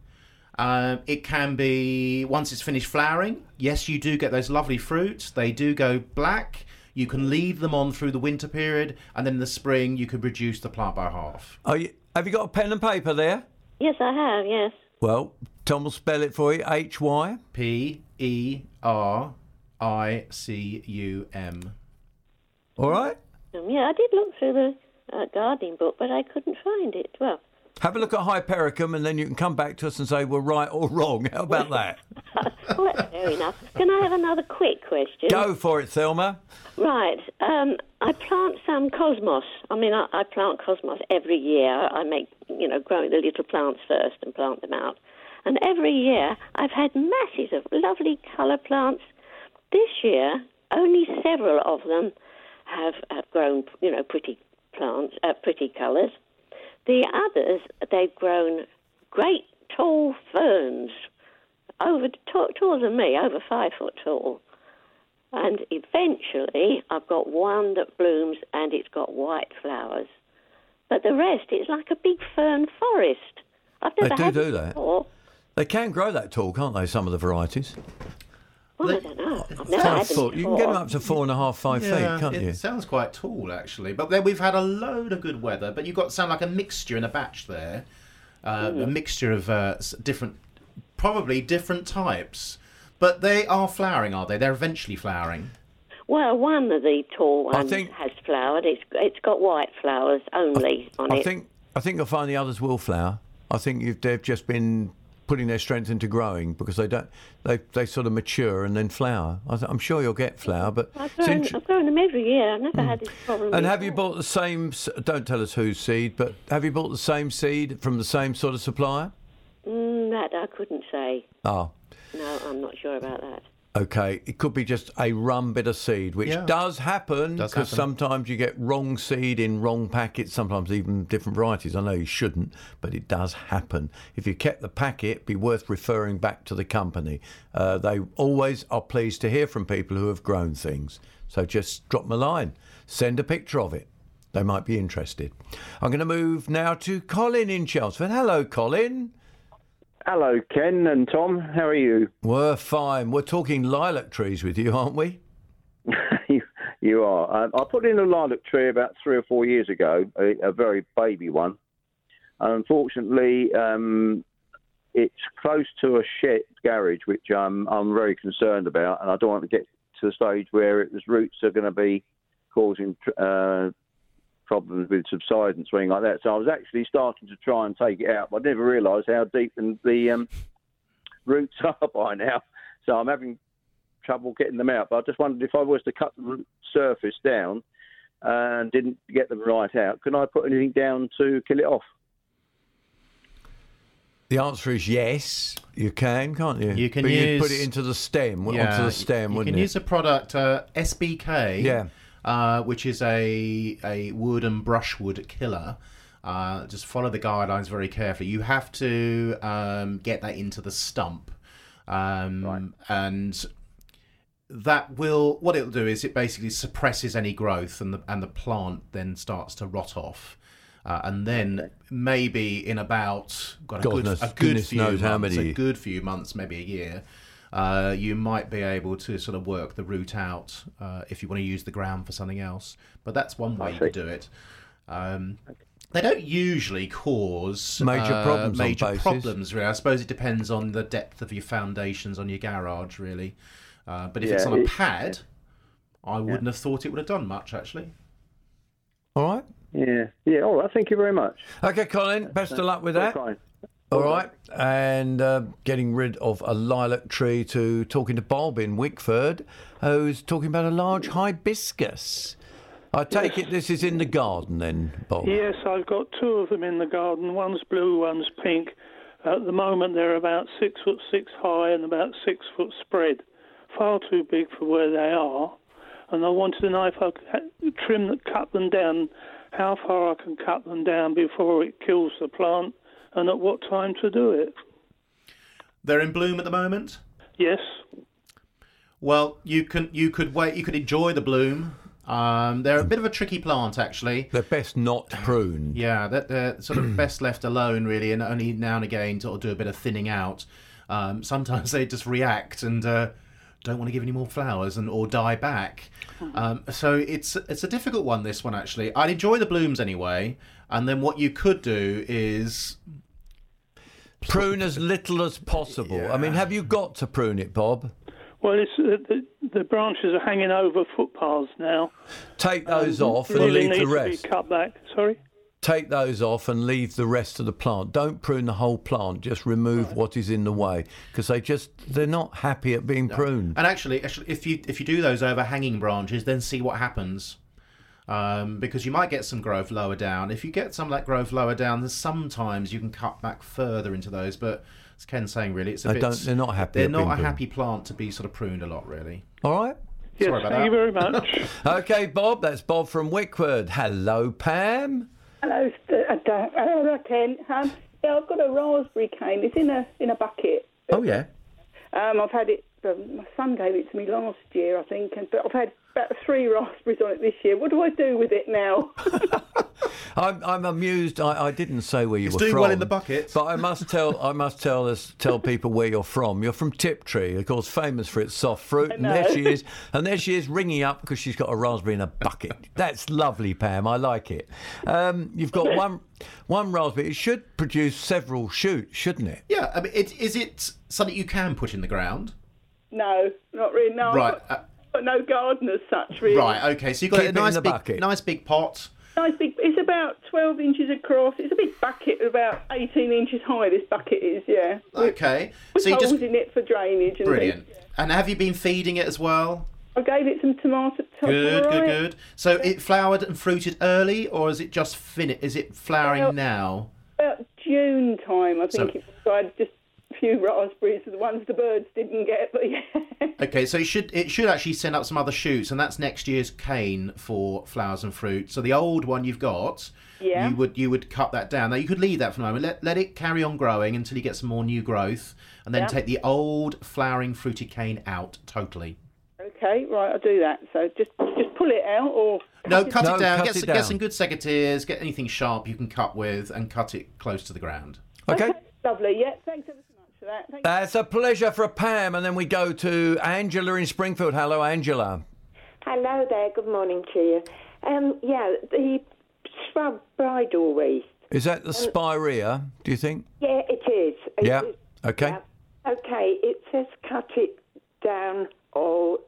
Um, it can be once it's finished flowering. Yes, you do get those lovely fruits. They do go black. You can leave them on through the winter period, and then in the spring you can reduce the plant by half. Are you, have you got a pen and paper there? Yes, I have, yes. Well, Tom will spell it for you. H Y. P E R I C U M. All right. Um, yeah, I did look through the uh, gardening book, but I couldn't find it. Well, Have a look at Hypericum, and then you can come back to us and say we're right or wrong. How about that? well, that's fair enough. Can I have another quick question? Go for it, Thelma. Right. Um, I plant some cosmos. I mean, I, I plant cosmos every year. I make, you know, growing the little plants first and plant them out. And every year I've had masses of lovely colour plants. This year, only several of them have, have grown, you know, pretty plants, uh, pretty colours. The others, they've grown great tall ferns, over tall, taller than me, over five foot tall. And eventually, I've got one that blooms and it's got white flowers. But the rest, it's like a big fern forest. I've They do had do that. before. They can grow that tall, can't they? Some of the varieties. Well, I don't know. I've never Five had them. You can get them up to four and a half, five Yeah, feet, can't it you? It sounds quite tall actually. But then we've had a load of good weather. But you've got sound like a mixture in a batch there, uh, a mixture of uh, different, probably different types. But they are flowering, are they? They're eventually flowering. Well, one of the tall I ones think- has flowered. It's it's got white flowers only on I it. I think I think you'll find the others will flower. I think you've, they've just been putting their strength into growing because they don't they they sort of mature and then flower. I th- I'm sure you'll get flower, but I've grown, I've grown them every year. I've never had this problem. and have you bought the same? Don't tell us whose seed, but have you bought the same seed from the same sort of supplier? Mm, that I couldn't say. Oh, No, I'm not sure about that. Okay. It could be just a rum bit of seed, which Yeah. does happen because sometimes you get wrong seed in wrong packets. Sometimes even different varieties. I know you shouldn't, but it does happen. If you kept the packet, be worth referring back to the company. Uh, they always are pleased to hear from people who have grown things. So just drop them a line, send a picture of it. They might be interested. I'm going to move now to Colin in Chelmsford. Hello, Colin. Hello, Ken and Tom. How are you? We're fine. We're talking lilac trees with you, aren't we? you, you are. Um, I put in a lilac tree about three or four years ago, a, a very baby one. And unfortunately, um, it's close to a shed garage, which I'm I'm very concerned about, and I don't want to get to the stage where its roots are going to be causing uh, problems with subsidence or anything like that. So I was actually starting to try and take it out, but I never realised how deep in the um, roots are by now. So I'm having trouble getting them out. But I just wondered if I was to cut the surface down and didn't get them right out, can I put anything down to kill it off? The answer is yes. You can, can't you? You can but use- you'd put it into the stem, onto the stem, you wouldn't you? You can use a product uh, SBK, Yeah. Uh, which is a a wood and brushwood killer. Uh, just follow the guidelines very carefully. You have to um, get that into the stump, um, and that will what it'll do is it basically suppresses any growth, and the and the plant then starts to rot off. Uh, and then maybe in about got a God good, knows- a good few months, many- a good few months, maybe a year, uh, you might be able to sort of work the route out uh, if you want to use the ground for something else. But that's one way you could do it. Um, they don't usually cause Major uh, problems on Major bases. problems, really. I suppose it depends on the depth of your foundations on your garage, really. Uh, but if it's on a it- pad, I wouldn't have thought it would have done much, actually. All right. Yeah, yeah. All right. Thank you very much. Okay, Colin. Best of luck with Very that. kind. All right. And uh, getting rid of a lilac tree to talking to Bob in Wickford, who's talking about a large hibiscus. I take it this is in the garden then, Bob? Yes, I've got two of them in the garden. One's blue, one's pink. At the moment, they're about six foot six high and about six foot spread. Far too big for where they are. And I wanted to know if I could trim, cut them down, how far I can cut them down before it kills the plant, and at what time to do it. They're in bloom at the moment. Yes. Well, you can you could wait. You could enjoy the bloom. Um, they're a bit of a tricky plant, actually. They're best not pruned. Yeah, that they're sort of best left alone, really, and only now and again to do a bit of thinning out. Um, sometimes they just react and uh, don't want to give any more flowers and or die back. Um, so it's it's a difficult one. This one actually, I'd enjoy the blooms anyway. And then what you could do is Prune as little as possible. I mean, have you got to prune it, Bob? Well, it's, uh, the, the branches are hanging over footpaths now. Take those Um, off and really leave need the to rest. Be cut back. Sorry. Take those off and leave the rest of the plant. Don't prune the whole plant. Just remove what is in the way because they just they're not happy at being pruned. And actually, actually, if you if you do those overhanging branches, then see what happens. Um, because you might get some growth lower down. If you get some of that growth lower down, then sometimes you can cut back further into those. But as Ken's saying, really, it's a They bit. don't- they're not happy They're not a pruned. happy plant to be sort of pruned a lot, really. All right. Yes, Sorry about thank that. you very much. Okay, Bob. That's Bob from Wickford. Hello, Pam. Hello, uh, hello, Ken. Um, yeah, I've got a raspberry cane. It's in a in a bucket. Oh yeah. Um, I've had it um, my son gave it to me last year, I think, and but I've had about three raspberries on it this year. What do I do with it now? I'm, I'm amused. I, I didn't say where you It's were doing from. well in the bucket. But I must tell, I must tell us, tell people where you're from. You're from Tiptree, of course, famous for its soft fruit. And there she is, and there she is, ringing up because she's got a raspberry in a bucket. That's lovely, Pam. I like it. Um, you've got one, one raspberry. It should produce several shoots, shouldn't it? Yeah, I mean, it, is it something you can put in the ground? no, not really. No, Right, I've got, got no garden as such, really. Right, okay. So you've got Keep a it in nice the big, bucket. nice big pot. Nice big. It's about twelve inches across. It's a big bucket, about eighteen inches high. This bucket is, yeah. Okay. With So you holes just in it for drainage and brilliant. things. And have you been feeding it as well? I gave it some tomato. Good, right. good, good. So it flowered and fruited early, or is it just finished? Is it flowering Well- now? About June time, I think So- it was. I just a few raspberries, the ones the birds didn't get, but yeah. Okay, so it should it should actually send up some other shoots, and that's next year's cane for flowers and fruit. So the old one you've got, Yeah. you would you would cut that down. Now you could leave that for a moment, let let it carry on growing until you get some more new growth, and then Yeah. take the old flowering fruity cane out totally. Okay, right, I'll do that. So just just pull it out, or No, cut No, it down. cut get, it some, down. get some good secateurs. Get anything sharp you can cut with, and cut it close to the ground. Okay. lovely. Yeah, thanks ever so much for that. Thank That's a pleasure for Pam, and then we go to Angela in Springfield. Hello, Angela. Hello there, good morning to you. Um, yeah, the shrub bridal wreath. Is that the spirea? Do you think? Yeah, it is. It Yeah. is- Okay. yeah. Okay, it says cut it down or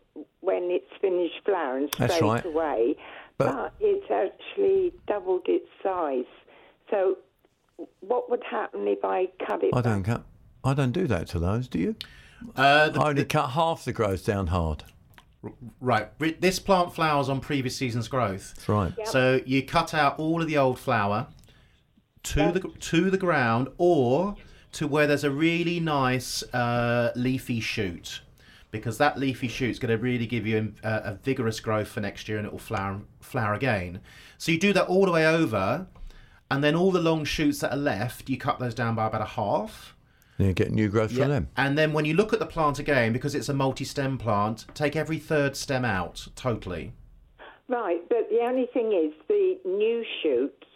when it's finished flowering That's straight right. away, But- but, it's actually doubled its size. So, what would happen if I cut it? I don't cut. I don't do that to those. Do you? Uh, I only cut half the growth down hard. Right. This plant flowers on previous season's growth. That's right. Yep. So you cut out all of the old flower to the to the ground, or to where there's a really nice uh, leafy shoot, because that leafy shoot's going to really give you a, a vigorous growth for next year, and it will flower flower again. So you do that all the way over, and then all the long shoots that are left, you cut those down by about a half. Then you get new growth Yeah. from them. And then when you look at the plant again, because it's a multi-stem plant, take every third stem out totally. Right, but the only thing is the new shoots,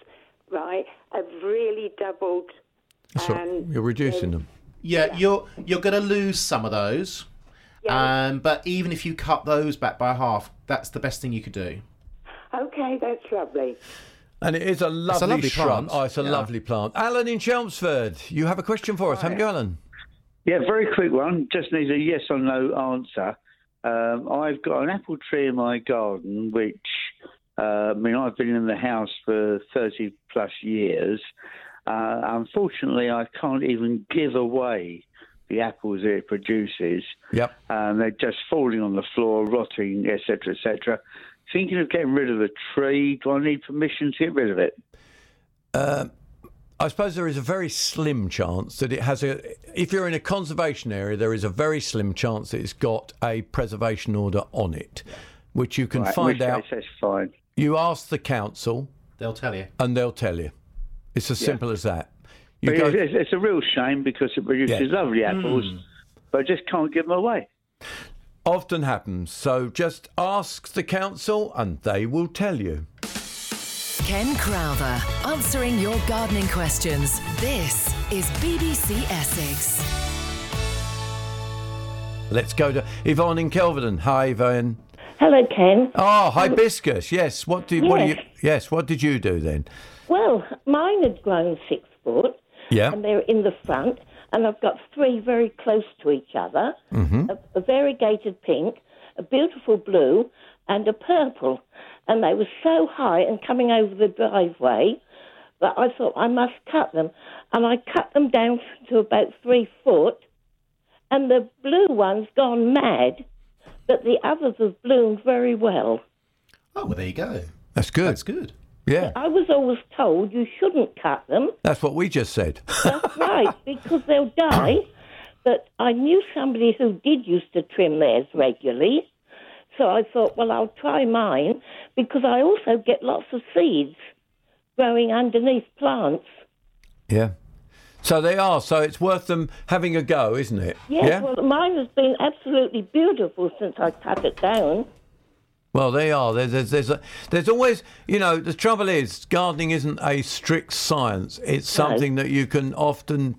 right, have really doubled. So and you're reducing them. Yeah, you're you're going to lose some of those. Um, but even if you cut those back by half, that's the best thing you could do. Okay, that's lovely. And it is a lovely, lovely shrub. plant. Oh, it's a Yeah. lovely plant. Alan in Chelmsford, you have a question for us, haven't you, Alan? Yeah, very quick one. Just needs a yes or no answer. Um, I've got an apple tree in my garden, which uh, I mean I've been in the house for thirty plus years. Uh, unfortunately, I can't even give away the apples it produces. Yep. Um, they're just falling on the floor, rotting, etc., etc. Thinking of getting rid of a tree. Do I need permission to get rid of it? Uh, I suppose there is a very slim chance that it has a. If you're in a conservation area, there is a very slim chance that it's got a preservation order on it, which you can Right, find which out. case that's fine. You ask the council, They'll tell you. and they'll tell you. It's as Yeah. simple as that. You go, it's, it's a real shame because it produces Yeah. lovely apples, Mm. but I just can't give them away. Often happens. So just ask the council, and they will tell you. Ken Crowther, answering your gardening questions. This is BBC Essex. Let's go to Yvonne in Kelvedon. Hi, Yvonne. Hello, Ken. Oh, hibiscus. Um, yes. What did? What do you? Yes. Yes. What did you do then? Well, mine had grown six foot, Yeah. and they're in the front, and I've got three very close to each other Mm-hmm. a, a variegated pink, a beautiful blue, and a purple. And they were so high and coming over the driveway that I thought I must cut them. And I cut them down to about three foot, and the blue one's gone mad, but the others have bloomed very well. Oh, well, there you go. That's good. That's good. Yeah. I was always told you shouldn't cut them. That's what we just said. That's right, because they'll die. But I knew somebody who did used to trim theirs regularly. So I thought, well, I'll try mine because I also get lots of seeds growing underneath plants. Yeah. So they are. So it's worth them having a go, isn't it? Yes, yeah. well, mine has been absolutely beautiful since I cut it down. Well, they are. There's, there's, there's, a, there's always, you know, the trouble is gardening isn't a strict science. It's No. something that you can often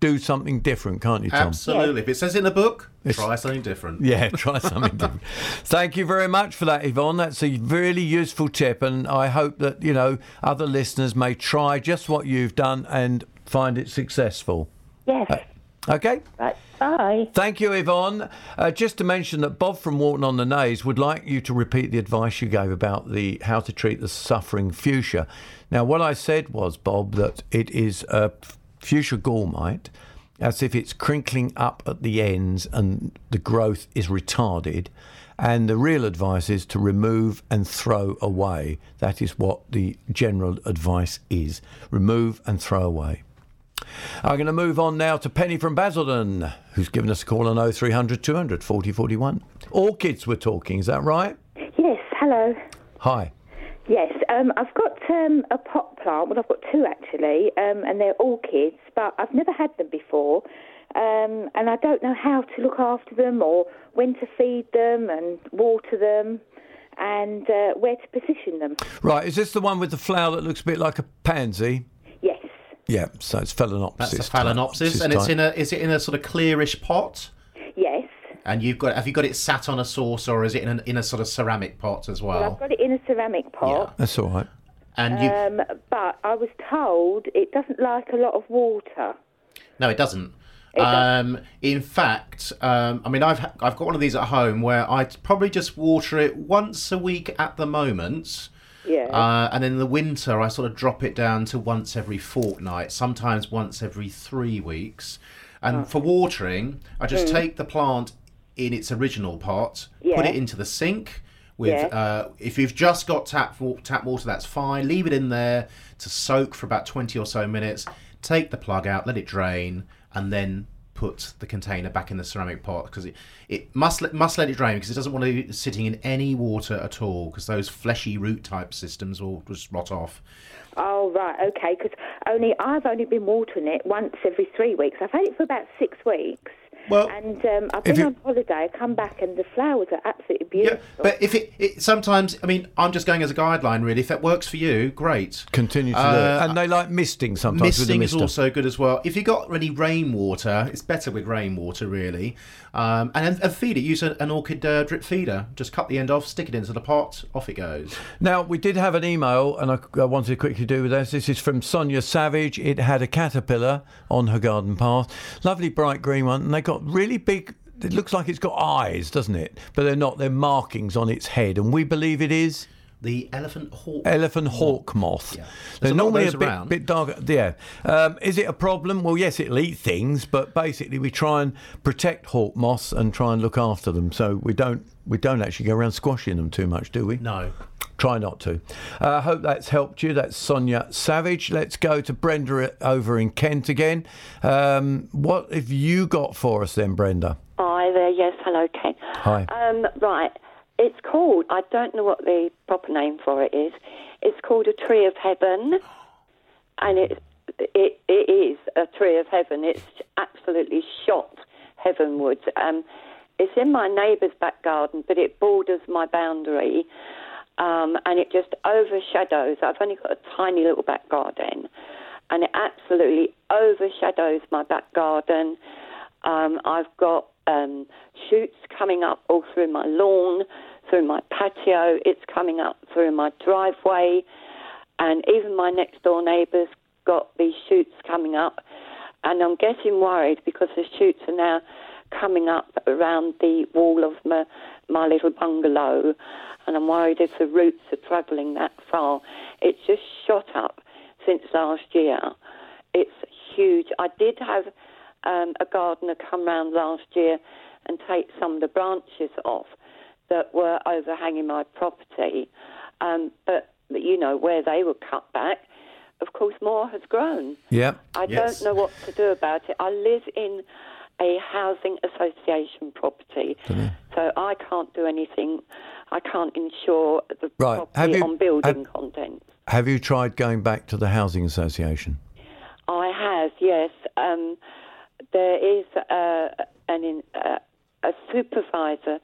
do something different, can't you, Tom? Absolutely. If it says in the book, It's- try something different. Yeah, try something different. Thank you very much for that, Yvonne. That's a really useful tip, and I hope that you know other listeners may try just what you've done and find it successful. Yes. Uh, okay. Right. Bye. Thank you, Yvonne. Uh, just to mention that Bob from Walton on the Naze would like you to repeat the advice you gave about the how to treat the suffering fuchsia. Now, what I said was, Bob, that it is a fuchsia gall mite, as if it's crinkling up at the ends and the growth is retarded. And the real advice is to remove and throw away. That is what the general advice is remove and throw away. I'm going to move on now to Penny from Basildon, who's given us a call on 0300 200 4041. Orchids we're talking, is that right? Yes, hello. Hi. Yes, um, I've got um, a pot plant. Well, I've got two actually, um, and they're orchids, but I've never had them before. Um, and I don't know how to look after them or when to feed them and water them and uh, where to position them. Right, is this the one with the flower that looks a bit like a pansy? Yes. Yeah, so it's Phalaenopsis. That's a type. phalaenopsis, and it's type. in a is it in a sort of clearish pot? Yes. And you've got have you got it sat on a saucer or is it in a, in a sort of ceramic pot as well? Well, I've got it in a ceramic pot. Yeah. That's all right. And you Um, but I was told it doesn't like a lot of water. No, it doesn't. It doesn't. um, in fact, um, I mean, I've ha- I've got one of these at home where I probably just water it once a week at the moment. Yeah. Uh, and then in the winter, I sort of drop it down to once every fortnight, sometimes once every three weeks. And Oh. for watering, I just Mm. take the plant in its original pot, put it into the sink. With Yeah. uh, if you've just got tap tap water, that's fine. Leave it in there to soak for about twenty or so minutes. Take the plug out, let it drain, and then put the container back in the ceramic pot because it, it must let, must let it drain because it doesn't want to be sitting in any water at all because those fleshy root type systems will just rot off. Oh right, okay. Because only I've only been watering it once every three weeks. I've had it for about six weeks. Well, and um, I've been you- on holiday. I come back and the flowers are absolutely beautiful. Yeah, But if it, it sometimes, I mean, I'm just going as a guideline really. If that works for you, great. Continue to do Uh. And they like misting sometimes with the Misting is also good as well. If you got any rainwater, it's better with rainwater, really. Um, and, and feed it. Use a, an orchid uh, drip feeder. Just cut the end off, stick it into the pot, off it goes. Now, we did have an email, and I, I wanted to quickly do with this. This is from Sonia Savage. It had a caterpillar on her garden path. Lovely bright green one. And they got really big, it looks like it's got eyes, doesn't it? But they're not. They're markings on its head. And we believe it is. The elephant hawk. Elephant hawk moth. There's They're a normally a bit, around. bit darker. Yeah. Um, is it a problem? Well, yes, it'll eat things, but basically we try and protect hawk moths and try and look after them. So we don't we don't actually go around squashing them too much, do we? No. Try not to. I uh, hope that's helped you. That's Sonia Savage. Let's go to Brenda over in Kent again. Um, what have you got for us then, Brenda? Hi there. Yes, hello, Ken. Hi. Um, right. It's called. I don't know what the proper name for it is. It's called a tree of heaven, and it it, it is a tree of heaven. It's absolutely shot heavenwards. Um, it's in my neighbour's back garden, but it borders my boundary, um, and it just overshadows. I've only got a tiny little back garden, and it absolutely overshadows my back garden. Um, I've got um, shoots coming up all through my lawn, through my patio. It's coming up through my driveway, and even my next door neighbour's got these shoots coming up. And I'm getting worried because the shoots are now coming up around the wall of my, my little bungalow, and I'm worried if the roots are travelling that far. It's just shot up since last year. It's huge. I did have um, a gardener come round last year and take some of the branches off that were overhanging my property. Um, but, you know, where they were cut back, of course, more has grown. Yeah. I don't know what to do about it. I live in a housing association property, so I can't do anything. I can't insure the Right. property Have you- on building have- contents. Have you tried going back to the housing association? I have, yes. um, there is uh, an in, uh, a supervisor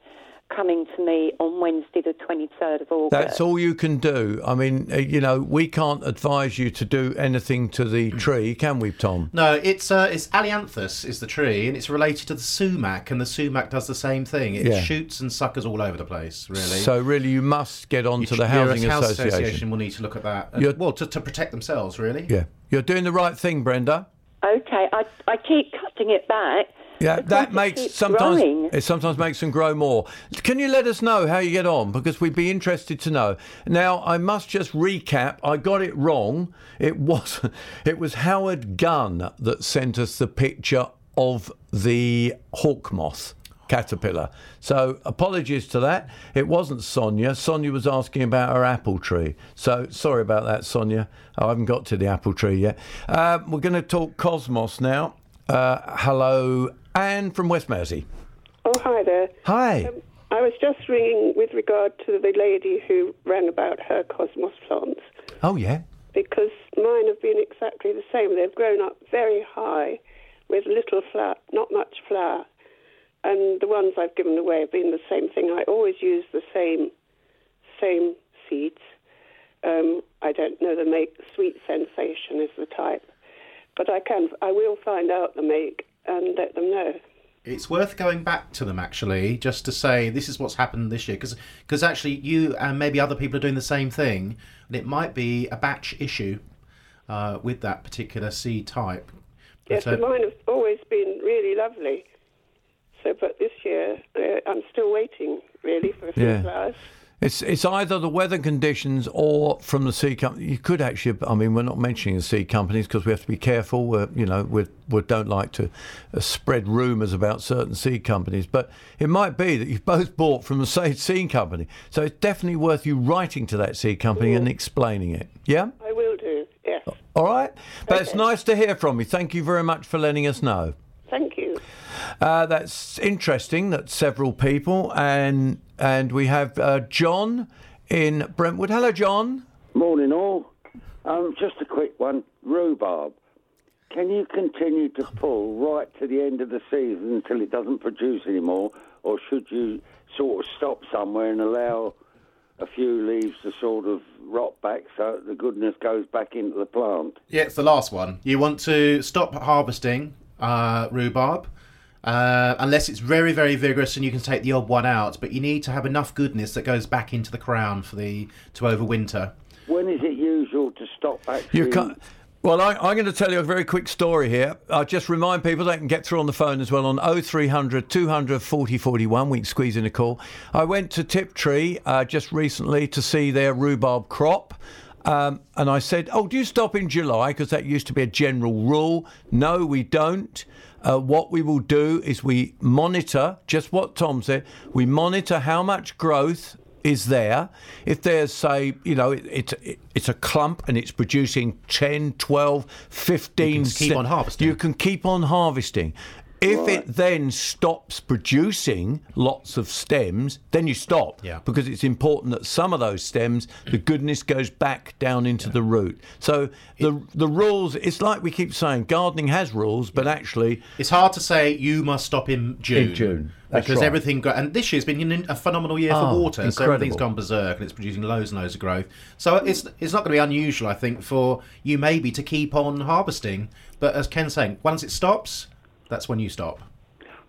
coming to me on Wednesday, the 23rd of August. That's all you can do. I mean, uh, you know, we can't advise you to do anything to the tree, can we, Tom? No, it's uh, it's Ailanthus is the tree, and it's related to the sumac, and the sumac does the same thing. It Yeah. shoots and suckers all over the place. Really. So really, you must get on to You- the your housing house association. will need to look at that. Uh, You're- well, to, to protect themselves, really. Yeah, you're doing the right thing, Brenda. Okay, I, I keep cutting it back. Yeah, because that makes sometimes growing. it sometimes makes them grow more. Can you let us know how you get on because we'd be interested to know. Now, I must just recap. I got it wrong. It was it was Howard Gunn that sent us the picture of the hawk moth caterpillar. So apologies to that. It wasn't Sonia. Sonia was asking about her apple tree. So sorry about that, Sonia. I haven't got to the apple tree yet. Uh, we're going to talk cosmos now. Uh, hello, Anne from West Mersea. Oh, hi there. Hi. Um, I was just ringing with regard to the lady who rang about her cosmos plants Oh yeah. because mine have been exactly the same. They've grown up very high with little flower, not much flower. And the ones I've given away have been the same thing. I always use the same same seeds. Um, I don't know the make. Sweet Sensation is the type, but I can. I will find out the make and let them know. It's worth going back to them actually, just to say this is what's happened this year, because actually you and maybe other people are doing the same thing, and it might be a batch issue uh, with that particular seed type. Yes, But, but uh, mine have always been really lovely. So, but this year uh, I'm still waiting really for a few Yeah. flowers. It's it's either the weather conditions or from the seed company. You could actually, I mean, we're not mentioning the seed companies because we have to be careful. We're, you know, we we don't like to uh, spread rumours about certain seed companies. But it might be that you've both bought from the same seed company. So it's definitely worth you writing to that seed company and explaining it. Yeah. I will do. Yes. All right. But it's nice to hear from you. Thank you very much for letting us know. Thank you. Uh, that's interesting. That several people and and we have uh, John in Brentwood. Hello, John. Morning, all. Um, just a quick one. Rhubarb. Can you continue to pull right to the end of the season until it doesn't produce anymore, or should you sort of stop somewhere and allow a few leaves to sort of rot back so the goodness goes back into the plant? Yeah, it's the last one. You want to stop harvesting uh, rhubarb uh, unless it's very, very vigorous and you can take the odd one out. But you need to have enough goodness that goes back into the crown for the to overwinter. When is it usual to stop actually? You can't. Well, I, I'm going to tell you a very quick story here. I'll just remind people they can get through on the phone as well on 0300 200 40 41. We can squeeze in a call. I went to Tiptree uh, just recently to see their rhubarb crop. Um, and I said, Oh, do you stop in July? Because that used to be a general rule. No, we don't. Uh, what we will do is we monitor, just what Tom said, we monitor how much growth is there. If there's, say, you know, it's it, it's a clump and it's producing 10, 12, 15... You can keep on harvesting. You can keep on harvesting. If it then stops producing lots of stems, then you stop. Yeah. Because it's important that some of those stems, the goodness goes back down into the root. So the the rules, it's like we keep saying, gardening has rules, but actually... It's hard to say you must stop in June. In June, that's because right. everything go- and this year's been a phenomenal year Oh, for ah, water, so everything's gone berserk and it's producing loads and loads of growth. So it's it's not going to be unusual, I think, for you maybe to keep on harvesting. But as Ken's saying, once it stops, that's when you stop.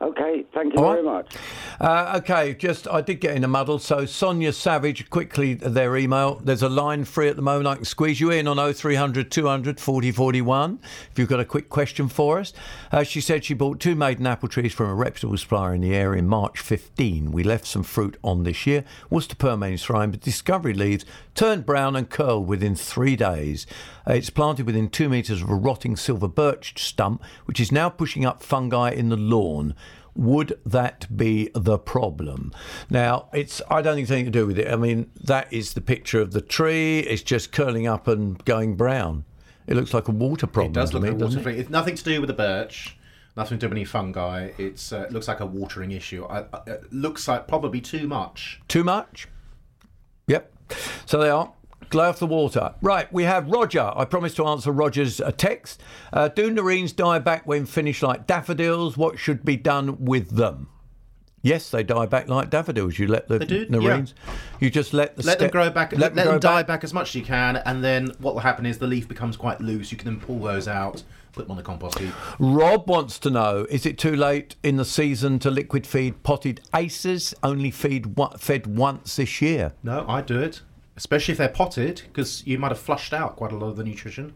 Okay, thank you All very right. much. Uh, okay, just I did get in a muddle. So Sonia Savage, quickly their email. There's a line free at the moment. I can squeeze you in on 0300 200 40 41 if you've got a quick question for us. Uh, she said she bought two maiden apple trees from a reputable supplier in the area in March 15. We left some fruit on this year. Worcester pearmain is thriving, but discovery leaves turned brown and curled within three days. Uh, it's planted within two metres of a rotting silver birch stump, which is now pushing up fungi in the lawn. Would that be the problem? Now, it's I don't think it's anything to do with it. I mean, that is the picture of the tree. It's just curling up and going brown. It looks like a water problem. It does look me, like a water it? It's nothing to do with the birch, nothing to do with any fungi. It's uh, it looks like a watering issue. I, I, it looks like probably too much. Too much? Yep. So they are. Glow off the water. Right, we have Roger. I promised to answer Roger's uh, text. Uh, do nerines die back when finished like daffodils? What should be done with them? Yes, they die back like daffodils. You let the They do, nerines. You just let the let them grow back. Let, them, grow die back. back. as much as you can, and then what will happen is the leaf becomes quite loose. You can then pull those out, put them on the compost heap. Rob wants to know: Is it too late in the season to liquid feed potted Acers? Only feed fed once this year. No, I do it, especially if they're potted, because you might have flushed out quite a lot of the nutrition.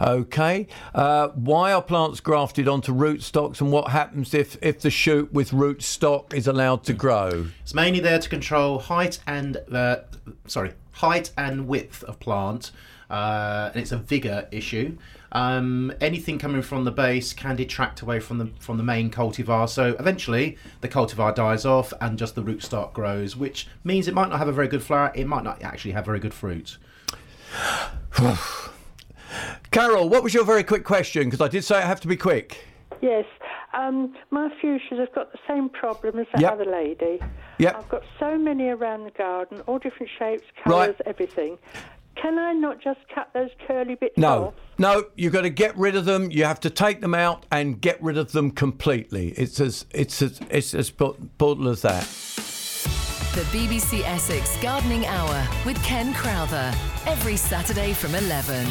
Okay. Uh, why are plants grafted onto root stocks, and what happens if if the shoot with root stock is allowed to grow? It's mainly there to control height and uh, sorry, height and width of plant, uh, and it's a vigor issue. Um, anything coming from the base can detract away from the from the main cultivar. So eventually, the cultivar dies off, and just the rootstock grows, which means it might not have a very good flower. It might not actually have very good fruit. Carol, what was your very quick question? Because I did say I have to be quick. Yes, um, my fuchsias have got the same problem as that Yep. other lady. Yep. I've got so many around the garden, all different shapes, Right. colours, everything. Can I not just cut those curly bits No, off? no, you've got to get rid of them. You have to take them out and get rid of them completely. It's as it's as it's as brutal as that. The BBC Essex Gardening Hour with Ken Crowther. Every Saturday from 11.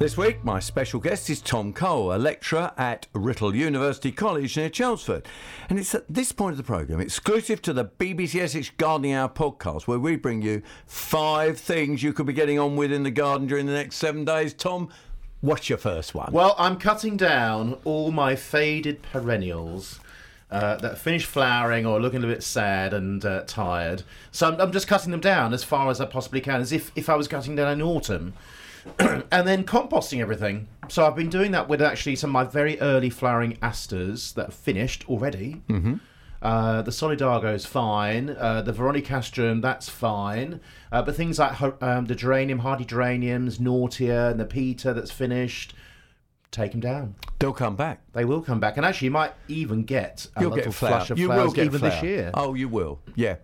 This week, my special guest is Tom Cole, a lecturer at Writtle University College near Chelmsford. And it's at this point of the programme, exclusive to the BBC Essex Gardening Hour podcast, where we bring you five things you could be getting on with in the garden during the next seven days. Tom, what's your first one? Well, I'm cutting down all my faded perennials. Uh, that finished flowering or looking a bit sad and uh, tired. So I'm, I'm just cutting them down as far as I possibly can, as if, if I was cutting down in autumn. and then composting everything. So I've been doing that with actually some of my very early flowering asters that are finished already. Mm-hmm. Uh, the fine. Uh, the Veronicastrum, that's fine. Uh, but things like um, the geranium, hardy geraniums, Knautia, and Nepeta that's finished, take them down. They'll come back. They will come back. And actually, you might even get a You'll little get flower. flush of You flowers will get even flower. this year. Oh, you will. Yeah.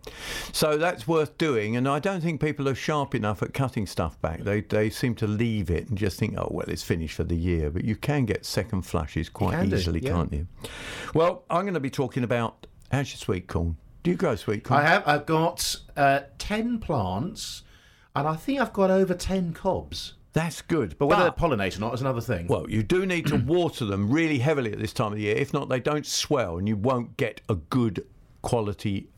So that's worth doing, and I don't think people are sharp enough at cutting stuff back. They they seem to leave it and just think, oh well, it's finished for the year. But you can get second flushes quite can do, easily, yeah. can't you? Well, I'm going to be talking about how's your sweet corn. Do you grow sweet corn? I have. I've got uh, 10 plants, and I think I've got over 10 cobs. That's good. But whether they pollinate or not is another thing. Well, you do need to water them really heavily at this time of the year. If not, they don't swell and you won't get a good quality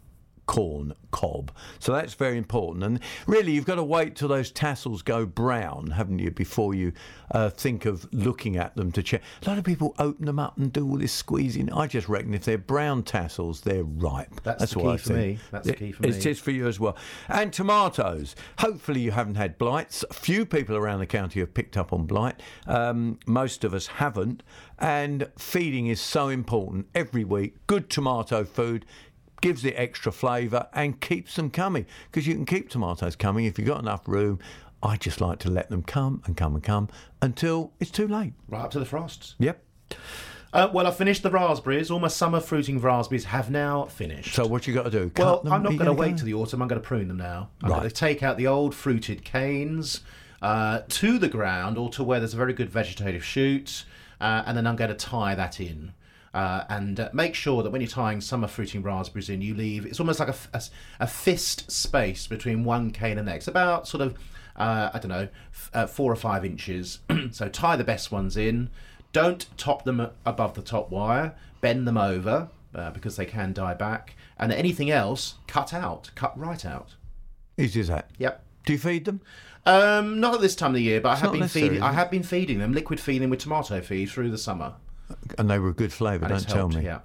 corn cob. So that's very important. And really, you've got to wait till those tassels go brown, haven't you, before you uh, think of looking at them to check. A lot of people open them up and do all this squeezing. I just reckon if they're brown tassels, they're ripe. That's the what key I for think. me. That's the key for me. is for you as well. And tomatoes. Hopefully, you haven't had blights. A few people around the county have picked up on blight. Um, most of us haven't. And feeding is so important every week. Good tomato food gives it extra flavour and keeps them coming because you can keep tomatoes coming if you've got enough room. I just like to let them come and come and come until it's too late. Right up to the frosts. Yep. Uh, well, I finished the raspberries. All my summer fruiting raspberries have now finished. So what you got to do? Well, them? I'm not going to wait go? till the autumn. I'm going to prune them now. I'm Right. going to take out the old fruited canes uh, to the ground or to where there's a very good vegetative shoot, uh, and then I'm going to tie that in. Uh, and uh, make sure that when you're tying summer fruiting raspberries in, you leave it's almost like a fist space between one cane and the next, about sort of uh, I don't know, f- uh, four or five inches. so tie the best ones in. Don't top them above the top wire. Bend them over uh, because they can die back. And anything else, cut out, cut right out. Easy as that. Yep. Do you feed them? Um, not at this time of the year, but I have been feeding. I have been feeding them liquid feeding with tomato feed through the summer. And they were a good flavour, And don't tell helped, me. yeah.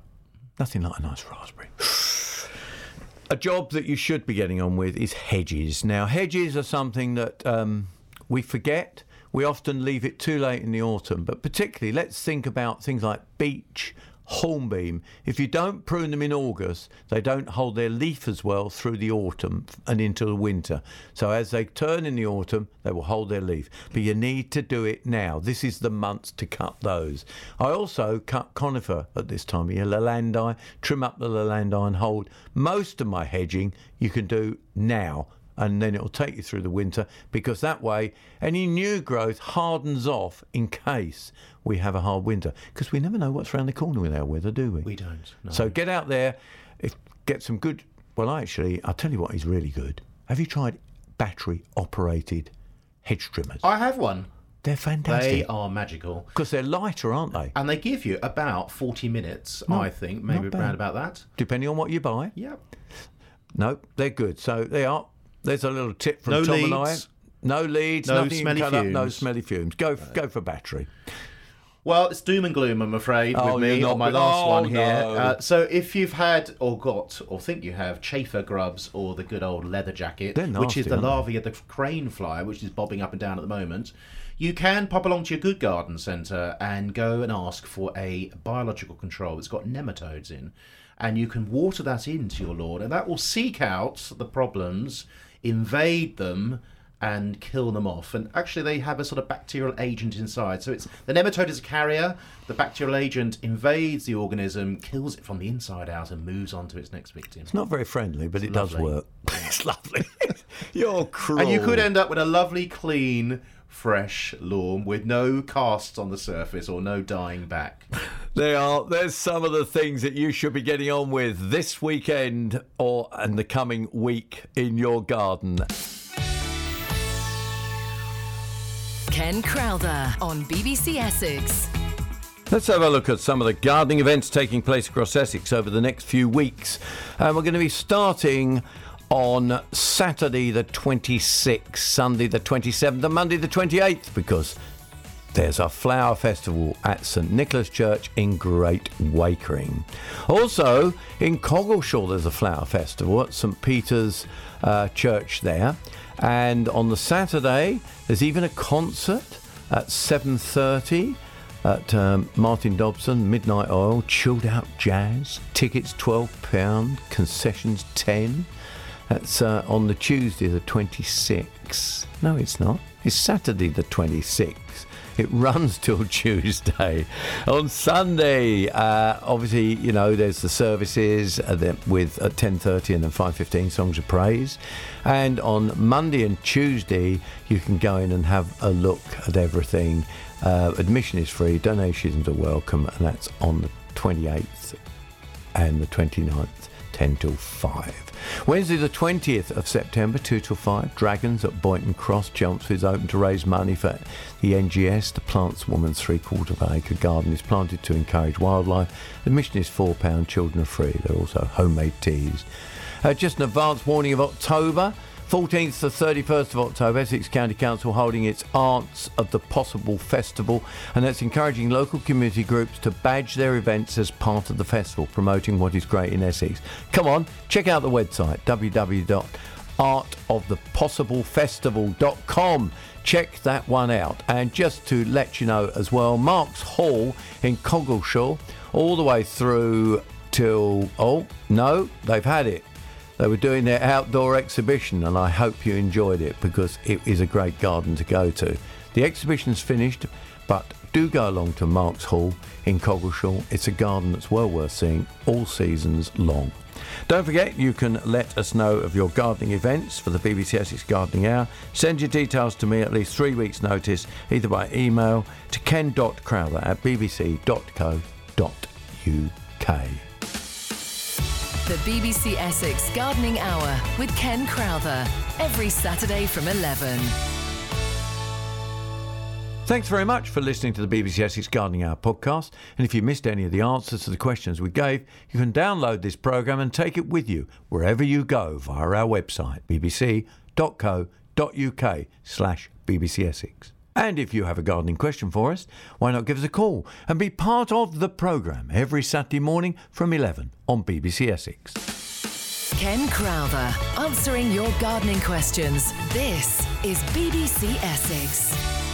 Nothing like a nice raspberry. a job that you should be getting on with is hedges. Now, hedges are something that um, we forget. We often leave it too late in the autumn, but particularly let's think about things like beech, hornbeam. If you don't prune them in August, they don't hold their leaf as well through the autumn and into the winter. So as they turn in the autumn, they will hold their leaf. But you need to do it now. This is the month to cut those. I also cut conifer at this time of year, leylandii, trim up the leylandii and hold. Most of my hedging you can do now and then it'll take you through the winter because that way any new growth hardens off in case we have a hard winter because we never know what's around the corner with our weather, do we? We don't. No. So get out there, if, get some good. Well, actually, I'll tell you what is really good. Have you tried battery operated hedge trimmers? I have one. They're fantastic. They are magical. Because they're lighter, aren't they? And they give you about 40 minutes, Not- I think, maybe around about that. Depending on what you buy. Yep. No, they're good. So they are. There's a little tip from No Tom and I. No leads. No nothing smelly cut up, no fumes. smelly fumes. Go go for battery. Well, it's doom and gloom, I'm afraid, Oh, with me on my last oh, one here. no. Uh, so, if you've had or got or think you have chafer grubs or the good old leather jacket, They're which is the larvae of the crane fly, which is bobbing up and down at the moment, you can pop along to your good garden centre and go and ask for a biological control that's got nematodes in, and you can water that into your lawn, and that will seek out the problems, invade them, and kill them off. And actually, they have a sort of bacterial agent inside. So it's the nematode is a carrier. The bacterial agent invades the organism, kills it from the inside out, and moves on to its next victim. It's not very friendly, but it does work. it's lovely. You're cruel. And you could end up with a lovely, clean, fresh lawn with no casts on the surface or no dying back. There are. There's some of the things that you should be getting on with this weekend or in the coming week in your garden. Ken Crowther on BBC Essex. Let's have a look at some of the gardening events taking place across Essex over the next few weeks. And we're going to be starting on Saturday the 26th, Sunday the 27th, and Monday the 28th because there's a flower festival at St Nicholas Church in Great Wakering. Also, in Coggeshall, there's a flower festival at St Peter's uh, Church there. And on the Saturday, there's even a concert at 7.30 at um, Martin Dobson, Midnight Oil, chilled out jazz. Tickets £12, concessions 10 That's uh, on the Tuesday, the 26th. No, it's not. It's Saturday, the 26th. It runs till Tuesday. On Sunday, uh, obviously, you know, there's the services uh, with at 10:30 and then 5:15 songs of praise. And on Monday and Tuesday, you can go in and have a look at everything. Uh, admission is free, donations are welcome, and that's on the 28th and the 29th, 10 till 5. Wednesday, the 20th of September, 2 till 5, Dragons at Boyton Cross, Chelmsford is open to raise money for the NGS. The Plants Woman's three quarter of an acre garden is planted to encourage wildlife. Admission is £4, children are free. There are also homemade teas. Uh, just an advance warning of October. 14th to 31st of October, Essex County Council holding its Arts of the Possible Festival, and that's encouraging local community groups to badge their events as part of the festival, promoting what is great in Essex. Come on, check out the website www.artofthepossiblefestival.com. Check that one out. And just to let you know as well, Mark's Hall in Coggeshall, all the way through till, oh, no, they've had it. They were doing their outdoor exhibition, and I hope you enjoyed it because it is a great garden to go to. The exhibition's finished, but do go along to Mark's Hall in Coggeshall. It's a garden that's well worth seeing all seasons long. Don't forget, you can let us know of your gardening events for the BBC Essex Gardening Hour. Send your details to me at least three weeks' notice, either by email to ken.crowther at bbc.co.uk. The BBC Essex Gardening Hour with Ken Crowther. Every Saturday from 11. Thanks very much for listening to the BBC Essex Gardening Hour podcast. And if you missed any of the answers to the questions we gave, you can download this programme and take it with you wherever you go via our website, bbc.co.uk slash BBC Essex. And if you have a gardening question for us, why not give us a call and be part of the programme every Saturday morning from 11 on BBC Essex. Ken Crowther, answering your gardening questions. This is BBC Essex.